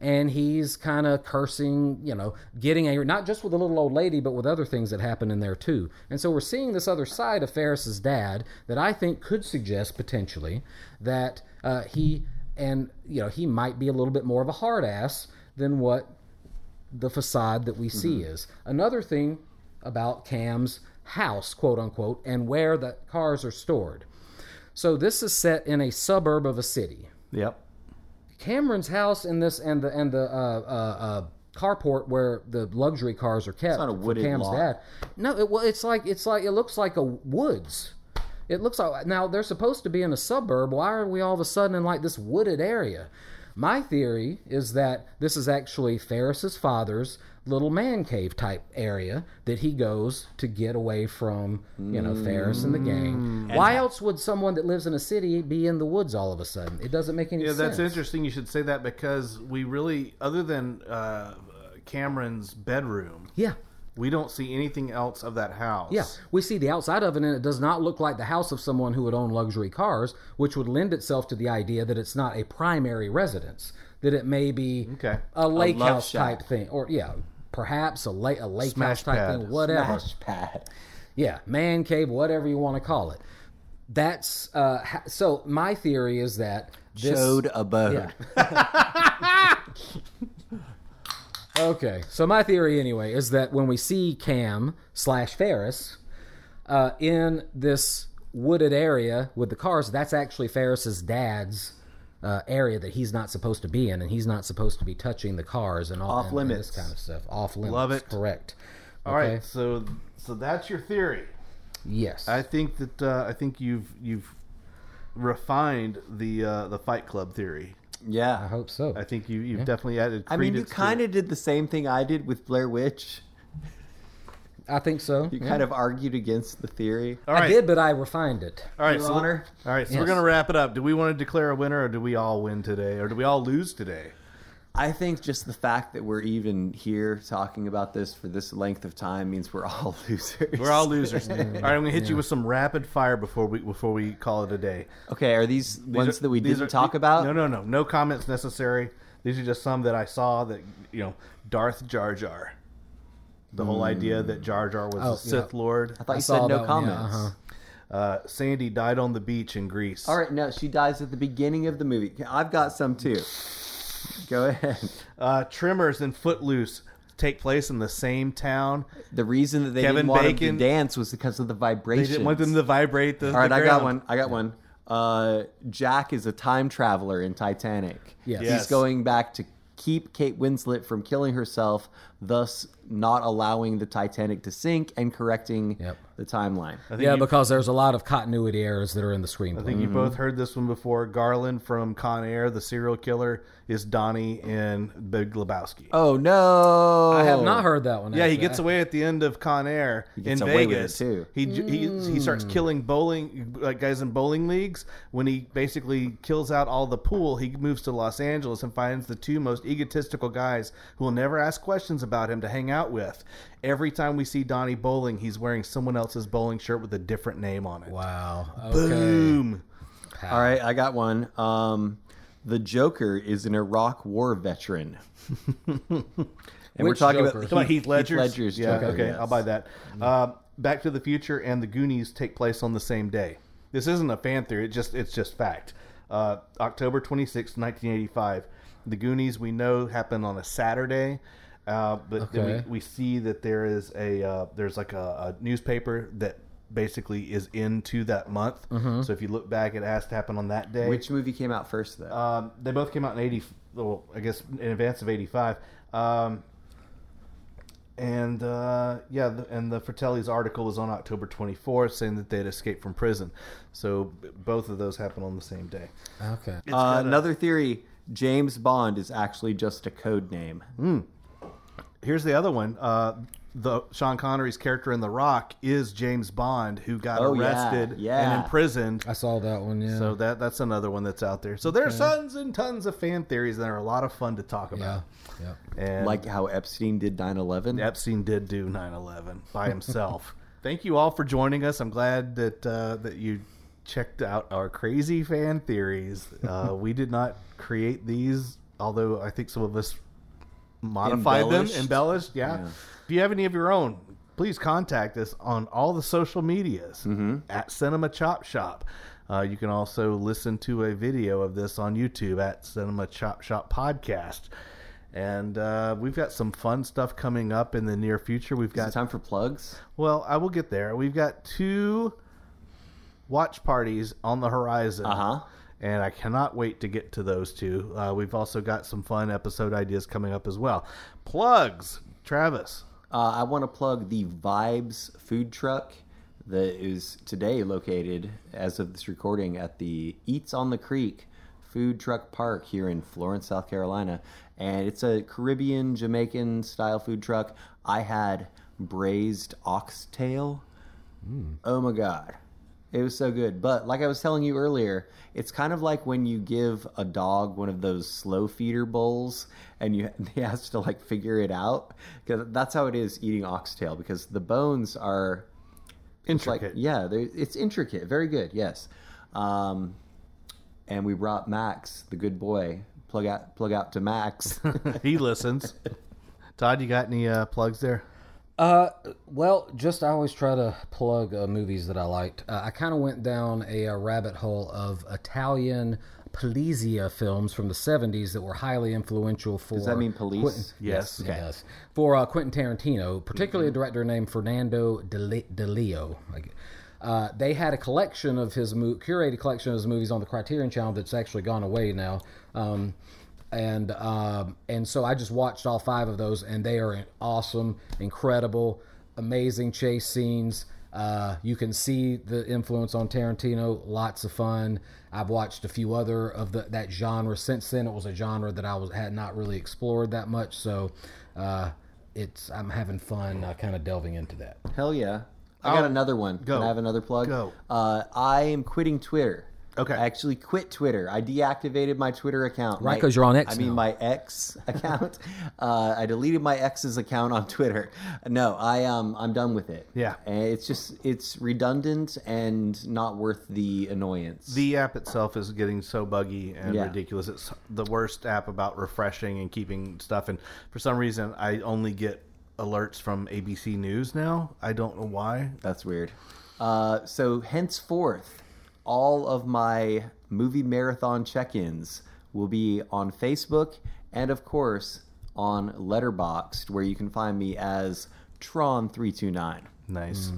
[SPEAKER 4] And he's kind of cursing, you know, getting angry, not just with the little old lady, but with other things that happen in there too. And so we're seeing this other side of Ferris's dad that I think could suggest potentially that uh, he and you know he might be a little bit more of a hard ass than what the facade that we see is. Another thing about Cam's house, quote unquote, and where the cars are stored. So this is set in a suburb of a city.
[SPEAKER 3] Yep.
[SPEAKER 4] Cameron's house and this and the and the uh, uh, uh, carport where the luxury cars are kept.
[SPEAKER 3] It's not a wooded
[SPEAKER 4] Cam's
[SPEAKER 3] lot.
[SPEAKER 4] dad. No, it, well, it's like it's like it looks like a woods. It looks like now they're supposed to be in a suburb. Why are we all of a sudden in like this wooded area? My theory is that this is actually Ferris's father's little man cave type area that he goes to get away from, you know, Ferris and the gang.
[SPEAKER 2] Mm.
[SPEAKER 4] Why else would someone that lives in a city be in the woods all of a sudden? It doesn't make any
[SPEAKER 2] Yeah,
[SPEAKER 4] sense.
[SPEAKER 2] that's interesting. You should say that because we really, other than uh, Cameron's bedroom,
[SPEAKER 4] Yeah.
[SPEAKER 2] We don't see anything else of that house.
[SPEAKER 4] Yeah, we see the outside of it, and it does not look like the house of someone who would own luxury cars, which would lend itself to the idea that it's not a primary residence, that it may be
[SPEAKER 2] Okay.
[SPEAKER 4] a lake
[SPEAKER 3] love
[SPEAKER 4] house
[SPEAKER 3] shack.
[SPEAKER 4] type thing, or yeah, perhaps a lake a lake
[SPEAKER 2] Smash
[SPEAKER 4] house type
[SPEAKER 2] pad.
[SPEAKER 4] thing, whatever.
[SPEAKER 3] Smash pad.
[SPEAKER 4] Yeah, man cave, whatever you want to call it. That's uh, ha- so. My theory is that this,
[SPEAKER 3] Chode abode.
[SPEAKER 4] Yeah. okay, so my theory anyway is that when we see Cam slash Ferris uh, in this wooded area with the cars, that's actually Ferris's dad's uh, area that he's not supposed to be in, and he's not supposed to be touching the cars and all
[SPEAKER 3] Off
[SPEAKER 4] and- and
[SPEAKER 3] limits.
[SPEAKER 4] this kind of stuff. Off limits.
[SPEAKER 2] Love it.
[SPEAKER 4] Correct.
[SPEAKER 2] All right.
[SPEAKER 4] Okay.
[SPEAKER 2] So, so that's your theory.
[SPEAKER 4] Yes.
[SPEAKER 2] I think that uh, I think you've you've refined the uh, the Fight Club theory.
[SPEAKER 4] I hope so.
[SPEAKER 2] I think you you've definitely added.
[SPEAKER 3] I mean, you kind of did the same thing I did with Blair Witch.
[SPEAKER 4] I think so.
[SPEAKER 3] You
[SPEAKER 4] Yeah.
[SPEAKER 3] kind of argued against the theory.
[SPEAKER 2] All
[SPEAKER 4] I did, but I refined it.
[SPEAKER 2] All right,
[SPEAKER 3] Your
[SPEAKER 2] so
[SPEAKER 3] Honor.
[SPEAKER 2] all right, so we're gonna wrap it up. Do we want to declare a winner, or do we all win today, or do we all lose today?
[SPEAKER 3] I think just the fact that we're even here talking about this for this length of time means we're all losers.
[SPEAKER 2] We're all losers. all right, I'm gonna hit you with some rapid fire before we before we call it a day.
[SPEAKER 3] Okay, are these,
[SPEAKER 2] These
[SPEAKER 3] ones
[SPEAKER 2] are-
[SPEAKER 3] that we didn't
[SPEAKER 2] are-
[SPEAKER 3] talk about?
[SPEAKER 2] No, no, no, no comments necessary. These are just some that I saw that you know, Darth Jar Jar. The whole idea that Jar Jar was
[SPEAKER 4] Oh,
[SPEAKER 2] a Sith
[SPEAKER 4] yeah.
[SPEAKER 2] Lord.
[SPEAKER 3] I thought
[SPEAKER 4] I
[SPEAKER 3] you
[SPEAKER 4] saw
[SPEAKER 3] said no
[SPEAKER 4] that one, yeah,
[SPEAKER 3] comments.
[SPEAKER 4] uh-huh.
[SPEAKER 2] Uh, Sandy died on the beach in Greece.
[SPEAKER 3] All right, no, she dies at the beginning of the movie. I've got some too. Go ahead.
[SPEAKER 2] Uh, Tremors and Footloose take place in the same town.
[SPEAKER 3] The reason that they
[SPEAKER 2] Kevin
[SPEAKER 3] didn't want
[SPEAKER 2] Bacon-
[SPEAKER 3] him to dance was because of the
[SPEAKER 2] vibration.
[SPEAKER 3] They
[SPEAKER 2] didn't want them to vibrate the.
[SPEAKER 3] All right,
[SPEAKER 2] the
[SPEAKER 3] I got one. I got one. Uh, Jack is a time traveler in Titanic.
[SPEAKER 4] Yes.
[SPEAKER 3] He's going back to keep Kate Winslet from killing herself, thus not allowing the Titanic to sink and correcting
[SPEAKER 4] Yep.
[SPEAKER 3] the timeline.
[SPEAKER 2] I think
[SPEAKER 4] Yeah,
[SPEAKER 2] you-
[SPEAKER 4] because there's a lot of continuity errors that are in the screenplay.
[SPEAKER 2] I think you mm-hmm. both heard this one before. Garland from Con Air, the serial killer, is Donnie in Big Lebowski.
[SPEAKER 3] Oh no!
[SPEAKER 4] I have not heard that one.
[SPEAKER 2] yeah, he gets away at the end of Con Air
[SPEAKER 3] gets
[SPEAKER 2] in
[SPEAKER 3] away with
[SPEAKER 2] Vegas.
[SPEAKER 3] it, too.
[SPEAKER 2] He, j he he starts mm. killing bowling like guys in bowling leagues. When he basically kills out all the pool, he moves to Los Angeles and finds the two most egotistical guys who will never ask questions about him to hang out with. Every time we see Donnie bowling, he's wearing someone else's bowling shirt with a different name on it.
[SPEAKER 4] Wow. Okay.
[SPEAKER 2] Boom.
[SPEAKER 3] All right, I got one. Um, the Joker is an Iraq War veteran. And
[SPEAKER 4] Which
[SPEAKER 3] we're talking
[SPEAKER 4] Joker?
[SPEAKER 3] about
[SPEAKER 2] Come on, Heath Ledger's.
[SPEAKER 3] Ledger's
[SPEAKER 2] yeah,
[SPEAKER 3] Joker,
[SPEAKER 2] okay,
[SPEAKER 3] yes.
[SPEAKER 2] I'll buy that. Uh, Back to the Future and the Goonies take place on the same day. This isn't a fan theory; it just it's just fact. Uh, October twenty sixth, nineteen eighty five. The Goonies we know happened on a Saturday, uh, but then we, we see that there is a uh, there's like a, a newspaper that basically is into that month. So if you look back, it has to happen on that day.
[SPEAKER 3] Which movie came out first, though?
[SPEAKER 2] Um, they both came out in eighty. Well, I guess in advance of eighty five. Um, and uh, yeah, the, and the Fratelli's article was on October twenty fourth, saying that they had escaped from prison. So b- both of those happened on the same day.
[SPEAKER 4] Okay.
[SPEAKER 3] Uh,
[SPEAKER 2] got a-
[SPEAKER 3] another theory: James Bond is actually just a code name.
[SPEAKER 2] Here's the other one. Uh, the Sean Connery's character in The Rock is James Bond, who got
[SPEAKER 3] Oh,
[SPEAKER 2] arrested
[SPEAKER 3] yeah.
[SPEAKER 2] and imprisoned.
[SPEAKER 4] I saw that one. Yeah.
[SPEAKER 2] So that that's another one that's out there. So there's tons and tons of fan theories that are a lot of fun to talk
[SPEAKER 4] yeah.
[SPEAKER 2] about.
[SPEAKER 4] Yeah.
[SPEAKER 2] And
[SPEAKER 3] Like how Epstein did 9/11.
[SPEAKER 2] Epstein did do 9/11 by himself. Thank you all for joining us. I'm glad that uh, that you checked out our crazy fan theories. Uh, we did not create these, although I think some of us modified
[SPEAKER 3] Embellished.
[SPEAKER 2] them, embellished. Yeah.
[SPEAKER 3] Yeah.
[SPEAKER 2] If you have any of your own, please contact us on all the social medias
[SPEAKER 3] Mm-hmm.
[SPEAKER 2] at Cinema Chop Shop. Uh, you can also listen to a video of this on YouTube at Cinema Chop Shop Podcast. And uh, we've got some fun stuff coming up in the near future. We've
[SPEAKER 3] Is it
[SPEAKER 2] got
[SPEAKER 3] time for plugs?
[SPEAKER 2] well, I will get there. We've got two watch parties on the horizon.
[SPEAKER 3] Uh huh.
[SPEAKER 2] And I cannot wait to get to those two. Uh, we've also got some fun episode ideas coming up as well. Plugs, Travis.
[SPEAKER 3] Uh, I want to plug the Vibes food truck that is today located, as of this recording, at the Eats on the Creek Food Truck Park here in Florence, South Carolina. And it's a Caribbean, Jamaican style food truck. I had braised oxtail. Oh my God. It was so good. But like I was telling you earlier, it's kind of like when you give a dog one of those slow feeder bowls and you he has to like figure it out because that's how it is eating oxtail because the bones are it's like
[SPEAKER 2] Intricate.
[SPEAKER 3] yeah, it's intricate. Very good. Yes. Um, and we brought Max, the good boy. Plug out, plug out to Max.
[SPEAKER 2] he listens. Todd, you got any uh, plugs there?
[SPEAKER 4] Uh, well, just I always try to plug uh, movies that I liked. Uh, I kind of went down a, uh rabbit hole of Italian Polizia films from the '70s that were highly influential for.
[SPEAKER 3] Does that mean police?
[SPEAKER 4] Quentin-
[SPEAKER 2] Yes.
[SPEAKER 4] yes,
[SPEAKER 2] Okay.
[SPEAKER 4] it does. For uh, Quentin Tarantino, particularly a director named Fernando De, Le- Di Leo. Uh, they had a collection of his mo- curated collection of his movies on the Criterion Channel that's actually gone away now. Um, and um, and so I just watched all five of those, and they are awesome, incredible, amazing chase scenes. Uh, you can see the influence on Tarantino. Lots of fun. I've watched a few other of the, that genre since then. It was a genre that I was had not really explored that much, so uh, it's I'm having fun uh, kind of delving into that.
[SPEAKER 3] Hell yeah. I got another one.
[SPEAKER 2] go.
[SPEAKER 3] Can I have another plug?
[SPEAKER 2] Go.
[SPEAKER 3] Uh, I am quitting Twitter.
[SPEAKER 2] Okay.
[SPEAKER 3] I actually quit Twitter. I deactivated my Twitter account.
[SPEAKER 4] Right, 'cause you're on X
[SPEAKER 3] I mean, my ex account. uh, I deleted my ex's account on Twitter. No, I um, I'm done with it.
[SPEAKER 2] Yeah.
[SPEAKER 3] And it's just it's redundant and not worth the annoyance.
[SPEAKER 2] The app itself is getting so buggy and
[SPEAKER 3] Yeah.
[SPEAKER 2] ridiculous. It's the worst app about refreshing and keeping stuff. And for some reason, I only get alerts from ABC News now. I don't know why.
[SPEAKER 3] That's weird. Uh, so henceforth, all of my movie marathon check-ins will be on Facebook and, of course, on Letterboxd, where you can find me as Tron329.
[SPEAKER 2] Nice.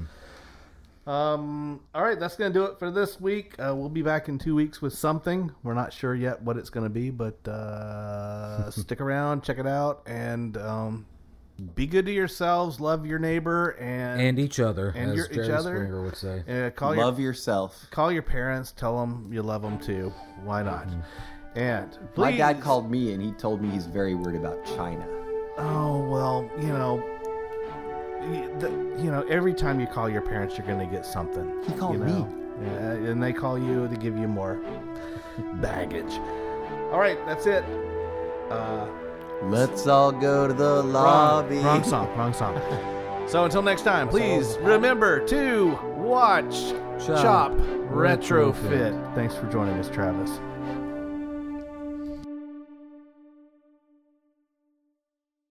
[SPEAKER 2] Um. All right, that's gonna do it for this week. Uh, we'll be back in two weeks with something. We're not sure yet what it's gonna be, but uh, stick around, check it out, and um, be good to yourselves. Love your neighbor, and
[SPEAKER 4] And each other,
[SPEAKER 2] And
[SPEAKER 4] as
[SPEAKER 2] your- each
[SPEAKER 4] Jerry
[SPEAKER 2] other.
[SPEAKER 4] Springer would say.
[SPEAKER 2] uh, call your
[SPEAKER 3] Love yourself.
[SPEAKER 2] call your parents. Tell them you love them too. Why not? And
[SPEAKER 3] My dad called me and he told me he's very worried about China.
[SPEAKER 2] Oh well, you know, the, you know, every time you call your parents, you're going to get something.
[SPEAKER 3] He called
[SPEAKER 2] you know? Yeah, and they call you to give you more baggage. All right, that's it. Uh,
[SPEAKER 3] Let's all go to the
[SPEAKER 2] wrong,
[SPEAKER 3] lobby.
[SPEAKER 2] wrong song, wrong song. So until next time, please remember to watch,
[SPEAKER 4] Chop,
[SPEAKER 2] chop,
[SPEAKER 4] retrofit.
[SPEAKER 2] retrofit. Thanks for joining us, Travis.